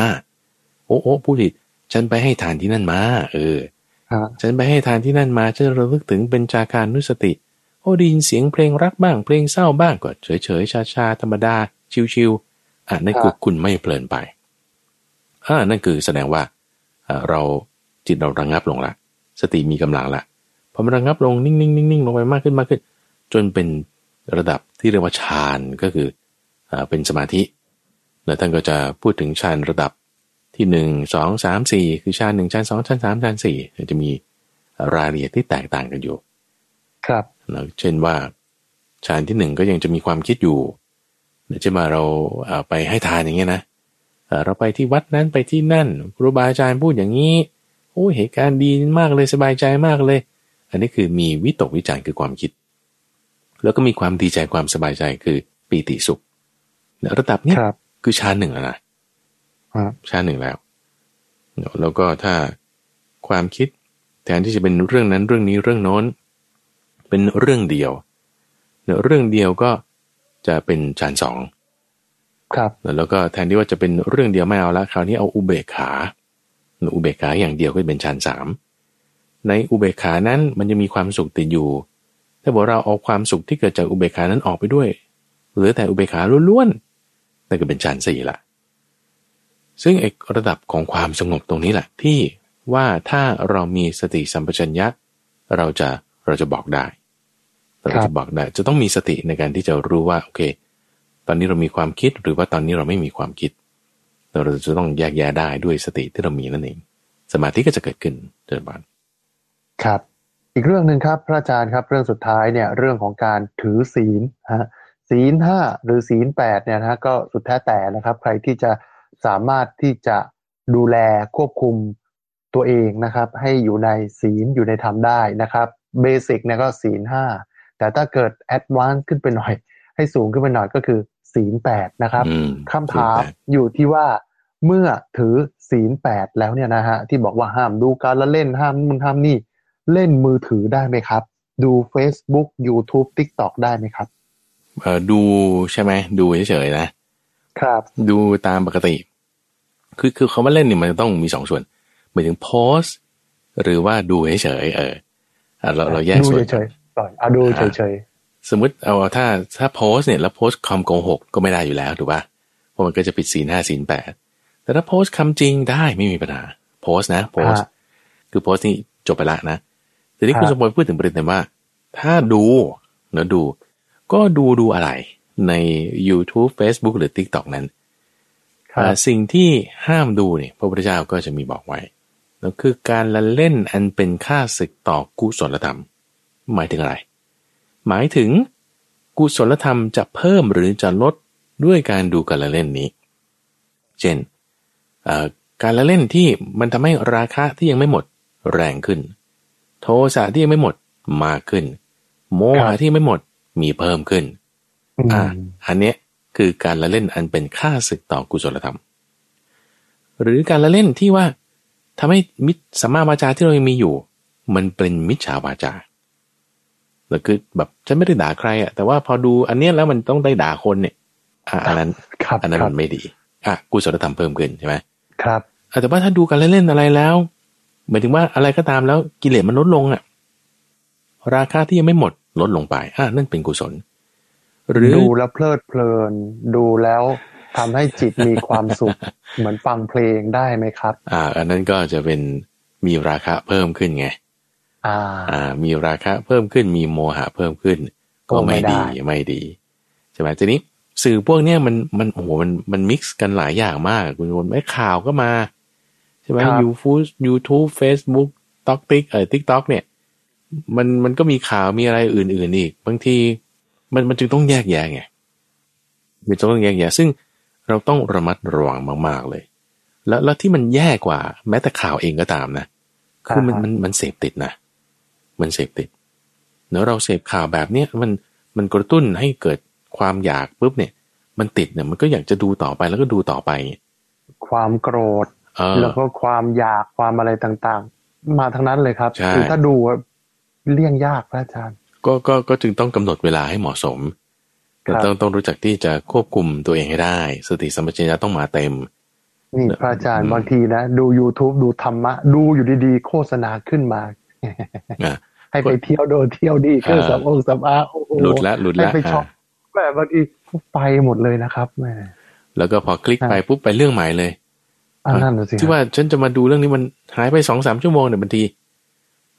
โอ้โอ้ผู้ผิดฉันไปให้ทานที่นั่นมา เออฉันไปให้ทานที่นั่นมาฉันระลึกถึงเป็นจาการนุสติ โอ้ได้ยินเสียงเพลงรักบ้างเพลงเศร้าบ้างก็เฉยเฉยชาชาธรรมดา ชิวๆอะนั่นคือคุณไม่เพลินไปอ่านั่นคือแสดงว่าเราจิตเราระงงับลงละ สติมีกำลังละพอมันระงับลงนิ่งๆนิ่งๆลงไปมากขึ้นมากขึ้น จนเป็นระดับที่เรียกว่าฌานก็คืออเป็นสมาธิแล้วท่านก็จะพูดถึงฌานระดับที่หนึ่งสองสามสี่คือฌานหนึ่งฌานสองฌานสามฌานสี่จะมีรายละเอียดที่แตกต่างกันอยู่ ครับแล้วเช่นว่าฌานที่หนึ่งก็ยังจะมีความคิดอยู่จะมาเราไปให้ทานอย่างเงี้ยนะเราไปที่วัดนั้นไปที่นั่นครูบาอาจารย์พูดอย่างนี้ โอ้เหตุการณ์ดีมากเลยสบายใจมากเลย อันนี้คือมีวิตกวิจารคือความคิด แล้วก็มีความดีใจความสบายใจคือปีติสุขระดับนี้คือชาหนึ่งแล้วนะชาหนึ่งแล้วแล้วก็ถ้าความคิดแทนที่จะเป็นเรื่องนั้นเรื่องนี้เรื่องโน้น เป็นเรื่องเดียวเรื่องเดียวก็จะเป็นชานสองครับแล้วก็แทนที่ว่าจะเป็นเรื่องเดียวไม่เอาละคราวนี้เอาอุเบกขา อุเบกขาอย่างเดียวก็เป็นฌานสามในอุเบกขานั้นมันจะมีความสุขติดอยู่ ถ้าบอกเราเอาความสุขที่เกิดจากอุเบกขานั้นออกไปด้วยเหลือแต่อุเบกขาล้วนๆนั่นก็เป็นฌานสี่ละซึ่งเอกระดับของความสงบตรงนี้แหละที่ว่าถ้าเรามีสติสัมปชัญญะ เราจะเราจะบอกได้เราจะบอกได้จะต้องมีสติในการที่จะรู้ว่าโอเค ตอนนี้เรามีความคิดหรือว่าตอนนี้เราไม่มีความคิด เราจะต้องแยกแยะได้ด้วยสติที่เรามีนั่นเอง สมาธิก็จะเกิดขึ้นเจริญพรครับ อีกเรื่องหนึ่งครับ พระอาจารย์ครับ เรื่องสุดท้ายเนี่ย เรื่องของการถือศีลฮะศีลห้าหรือศีลแปดเนี่ยนะก็สุดแท้แต่นะครับ ใครที่จะสามารถที่จะดูแลควบคุมตัวเองนะครับ ให้อยู่ในศีลอยู่ในธรรมได้นะครับ basic เนี่ยก็ศีลห้าแต่ถ้าเกิด advance ขึ้นไปหน่อย ให้สูงขึ้นไปหน่อยก็คือ ศีลแปดนะครับคำถามอยู่ที่ว่าเมื่อถือศีลแปดแล้วเนี่ยนะฮะที่บอกว่าห้ามดูการละเล่นห้ามมึงห้ามนี่ เล่นมือถือได้ไหมครับ ดู Facebook YouTube TikTok ได้ไหมครับเออดูใช่ไหมดูเฉยๆนะครับ ดูตามปกติ คือคือคาว่าเล่นเนี่ยมันต้องมีสองส่วนหมายถึงโพสหรือว่าดูเฉยๆเออเราเราแยกส่วนดูเฉยๆก่อนเอาดูเฉย สมมติเอาถ้าถ้าโพสเนี่ยแล้วโพสคำโกหกก็ไม่ได้อยู่แล้วถูกปะเพราะมันก็จะปิดสีห้าสีแปดแต่ถ้าโพสคำจริงได้ไม่มีปัญหาโพสนะโพสคือโพสนี่จบไปละนะแต่ที่คุณสมบูรณ์พูดถึงประเด็นว่า ถ้าดูเนะดู ก็ดูดูอะไรใน YouTube Facebook หรือ TikTok นั้นสิ่งที่ห้ามดูเนี่ยพระพุทธเจ้าก็จะมีบอกไว้แล้วคือการละเล่นอันเป็นค่าศึกต่อกุศลธรรม หมายถึงอะไร หมายถึง กุศลธรรมจะเพิ่มหรือจะลดด้วยการดูการละเล่นนี้ เช่นการละเล่นที่มันทำให้ราคาที่ยังไม่หมดแรงขึ้น โทสะที่ยังไม่หมดมากขึ้น โมหะที่ไม่หมดมีเพิ่มขึ้นอ่าอันเนี้ยคือการละเล่นอันเป็นค่าศึกต่อกุศลธรรม หรือการละเล่นที่ว่าทำให้มิสัมมาวาจาที่เรายังมีอยู่ มันเป็นมิจฉาวาจา แต่คือแบบฉันไม่ได้ด่าใครอะแต่ว่าพอดูอันนี้แล้วมันต้องได้ด่าคนเนี่ยอะอันนั้นอันนั้นมันไม่ดีอะกุศลธรรมเพิ่มขึ้นใช่ไหมครับแต่ว่าถ้าดูกันเล่นๆอะไรแล้วหมายถึงว่าอะไรก็ตามแล้วกิเลสมันลดลงอะราคาที่ยังไม่หมดลดลงไปอะนั่นเป็นกุศล หรือดูแล้วเพลิดเพลิน ดูแล้วทำให้จิตมีความสุข เหมือนฟังเพลงได้ไหมครับ อ่า อันนั้นก็จะเป็นมีราคะเพิ่มขึ้นไง อ่าอ่า มีราคะเพิ่มขึ้นมีโมหะเพิ่มขึ้น ก็ไม่ดีไม่ดีใช่ไหมทีนี้สื่อพวกเนี้ยมันมันโอ้โหมันมัน mix กันหลายอย่างมาก คุณโยนไม่ข่าวก็มา ใช่ไหมยูฟู YouTube Facebook ต็อกติ๊กเออ TikTok เนี่ย มันมันก็มีข่าวมีอะไรอื่น ๆ อีก บางทีมันมันจึงต้องแยกแยะไงเป็นต้องแยกแยะซึ่งเราต้องระมัดระวังมาก ๆ เลย แล้วแล้วที่มันแย่กว่า แม้แต่ข่าวเองก็ตามนะคือมันมันมันเสพติดนะ มันเสพติดเนอะเราเสพข่าวแบบเนี้ยมันมันกระตุ้นให้เกิดความอยากปุ๊บเนี่ย มันติดเนี่ยมันก็อยากจะดูต่อไปแล้วก็ดูต่อไป ความโกรธเออแล้วก็ความอยากความอะไรต่างๆ มาทั้งนั้นเลยครับใช่คือถ้าดูอะเลี่ยงยากพระอาจารย์ ก็ก็ก็จึงต้องกำหนดเวลาให้เหมาะสมครับเราต้องต้องรู้จักที่จะควบคุมตัวเองให้ได้ สติสัมปชัญญะต้องมาเต็มนี่พระอาจารย์อืมบางทีนะ ดู youtube ดูธรรมะ ดูอยู่ดีๆ โฆษณาขึ้นมาอะ ให้ไปเที่ยวโดนเที่ยวดีเครื่องอ่าสำอางสำอางโอ้โหหลุดแล้วหลุดให้แล้วไปช็อปอ่าแบบบางทีไปหมดเลยนะครับแม่แล้วก็พอคลิกครับไปปุ๊บไปเรื่องใหม่เลยอันนั้นน่ะสิที่ว่าฉันจะมาดูเรื่องนี้มันหายไปสองสามชั่วโมงเนี่ยบางที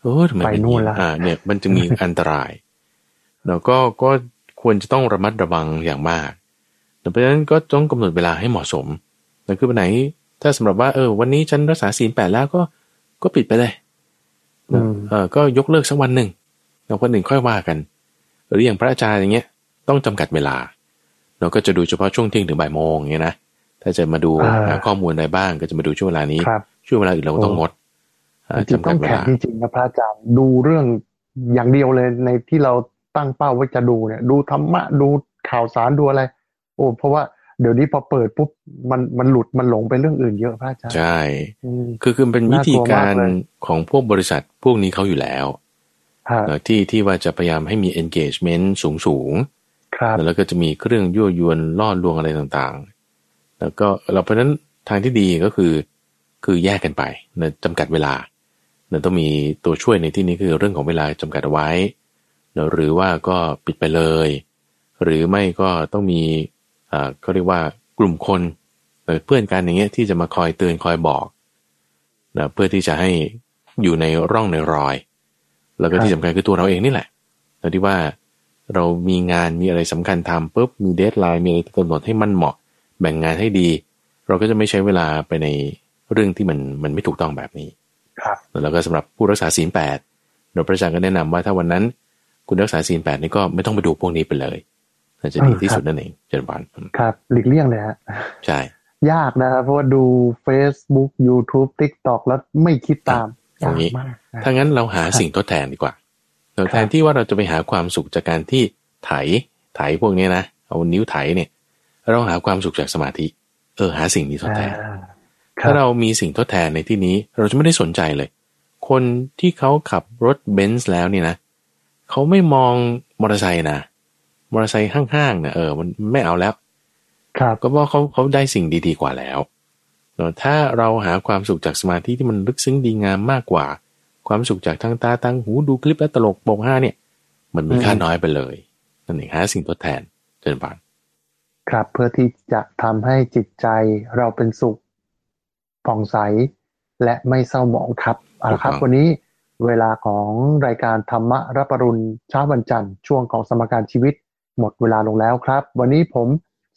เออทำไมไปเป็นู่นอย่างละอ่า เนี่ย มันจะมีอันตราย แล้วก็ก็ควรจะต้องระมัดระวังอย่างมากแต่เพราะฉะนั้นก็ต้องกำหนดเวลาให้เหมาะสมแต่คือวันไหน ถ้าสำหรับว่าเออ วันนี้ฉันรักษาศีลแปดแล้วก็ก็ปิดไปเลยอืม เออก็ยกเลิกสักวันหนึ่งแล้ววันหนึ่งค่อยว่ากัน หรืออย่างพระอาจารย์อย่างเงี้ยต้องจำกัดเวลา เราก็จะดูเฉพาะช่วงเที่ยงถึงบ่ายโมงอย่างเงี้ยนะถ้าจะมาดูอ่าหาข้อมูลอะไรบ้างก็จะมาดูช่วงเวลานี้ครับช่วงเวลาอื่นเราก็ต้องงดอ่าจริงจำๆกัต้ดองเวแข่งลาจริงๆนะพระอาจารย์ดูเรื่องอย่างเดียวเลยในที่เราตั้งเป้าว่าจะดูเนี่ย ดูธรรมะดูข่าวสารดูอะไร โอ้เพราะว่า เดี๋ยวนี้พอเปิดปุ๊บมันมันหลุดมันหลงไปเรื่องอื่นเยอะพระอาจารย์ใช่อืมคือคือเป็นวิธีน่ากลัวกามากรเลยของพวกบริษัทพวกนี้เขาอยู่แล้วฮะเอ่อที่ที่ว่าจะพยายามให้มี engagement สูงสูงๆครับแล้วก็จะมีเครื่องยั่วยวนล่อลวงอะไรต่างๆ แล้วก็เราเพราะฉะนั้นทางที่ดีก็คือคือแยกกันไปนะจำกัดเวลานะต้องมีตัวช่วยในที่นี้คือเรื่องของเวลาจำกัดเอาไว้นะหรือว่าก็ปิดไปเลย หรือไม่ก็ต้องมีอ่า เขาเรียกว่ากลุ่มคนเอ่อเพื่อนกันอย่างเงี้ยที่จะมาคอยเตือนคอยบอกนะเพื่อที่จะให้อยู่ในร่องในรอย แล้วก็ครับที่สำคัญคือตัวเราเองนี่แหละแล้วที่ว่าเรามีงานมีอะไรสำคัญทำปุ๊บมีเดทไลน์มีอะไรกำหนดให้มันเหมาะ แบ่งงานให้ดี เราก็จะไม่ใช้เวลาไปในเรื่องที่มันมันไม่ถูกต้องแบบนี้ ครับ แล้วก็สำหรับผู้รักษาศีลแปดเราพระอาจารย์ก็แนะนำว่าถ้าวันนั้น คุณรักษาศีลแปดนี่ก็ไม่ต้องไปดูพวกนี้ไปเลย น่าจะดีที่สุดนั่นเองเจริญพรอืมครับหลีกเลี่ยงเลยฮะใช่ยากนะครับเพราะว่าดู Facebook YouTube TikTok แล้วไม่คิดตามอย่ายางนี้กมากนะถ้างั้นเราหาสิ่งทดแทนดีกว่าเราแทนที่ว่าเราจะไปหาความสุขจากการที่ไถไถพวกนี้นะเอานิ้วไถเนี่ย เราหาความสุขจากสมาธิ เออหาสิ่งนี้ทดแทนอ่าคถ้าบเรามีสิ่งทดแทนในที่นี้เราจะไม่ได้สนใจเลย คนที่เขาขับรถเบนซ์แล้วเนี่ยนะเขาไม่มองมอเตอร์ไซค์นะ มอเตอร์ไซค์ห้างๆเนี่ยเออมันไม่เอาแล้ว ครับก็เพราะเขาเขาได้สิ่งดีๆกว่าแล้วเนอะถ้าเราหาความสุขจากสมาธิที่มันลึกซึ้งดีงามมากกว่า ความสุขจากทางตาทางหูดูคลิปและตลกโปกห้าเนี่ย มันมีค่าน้อยไปเลยนั่นเองหาสิ่งทดแทนเจริญพรครับเพื่อที่จะทำให้จิตใจเราเป็นสุขผ่องใส และไม่เศร้าหมองครับเอาละครับ วันนี้เวลาของรายการธรรมรับปรุณเช้าวันจันทร์ช่วงของสมการชีวิต หมดเวลาลงแล้วครับ วันนี้ผม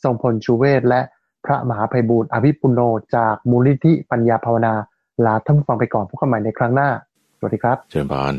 ทรงพลชูเวศและพระมหาภัยบูร์อภิปุโนจากมูลนิธิปัญญาภาวนา ลาท่านผู้ฟังไปก่อนพบกันใหม่ในครั้งหน้า สวัสดีครับ เชิญบาน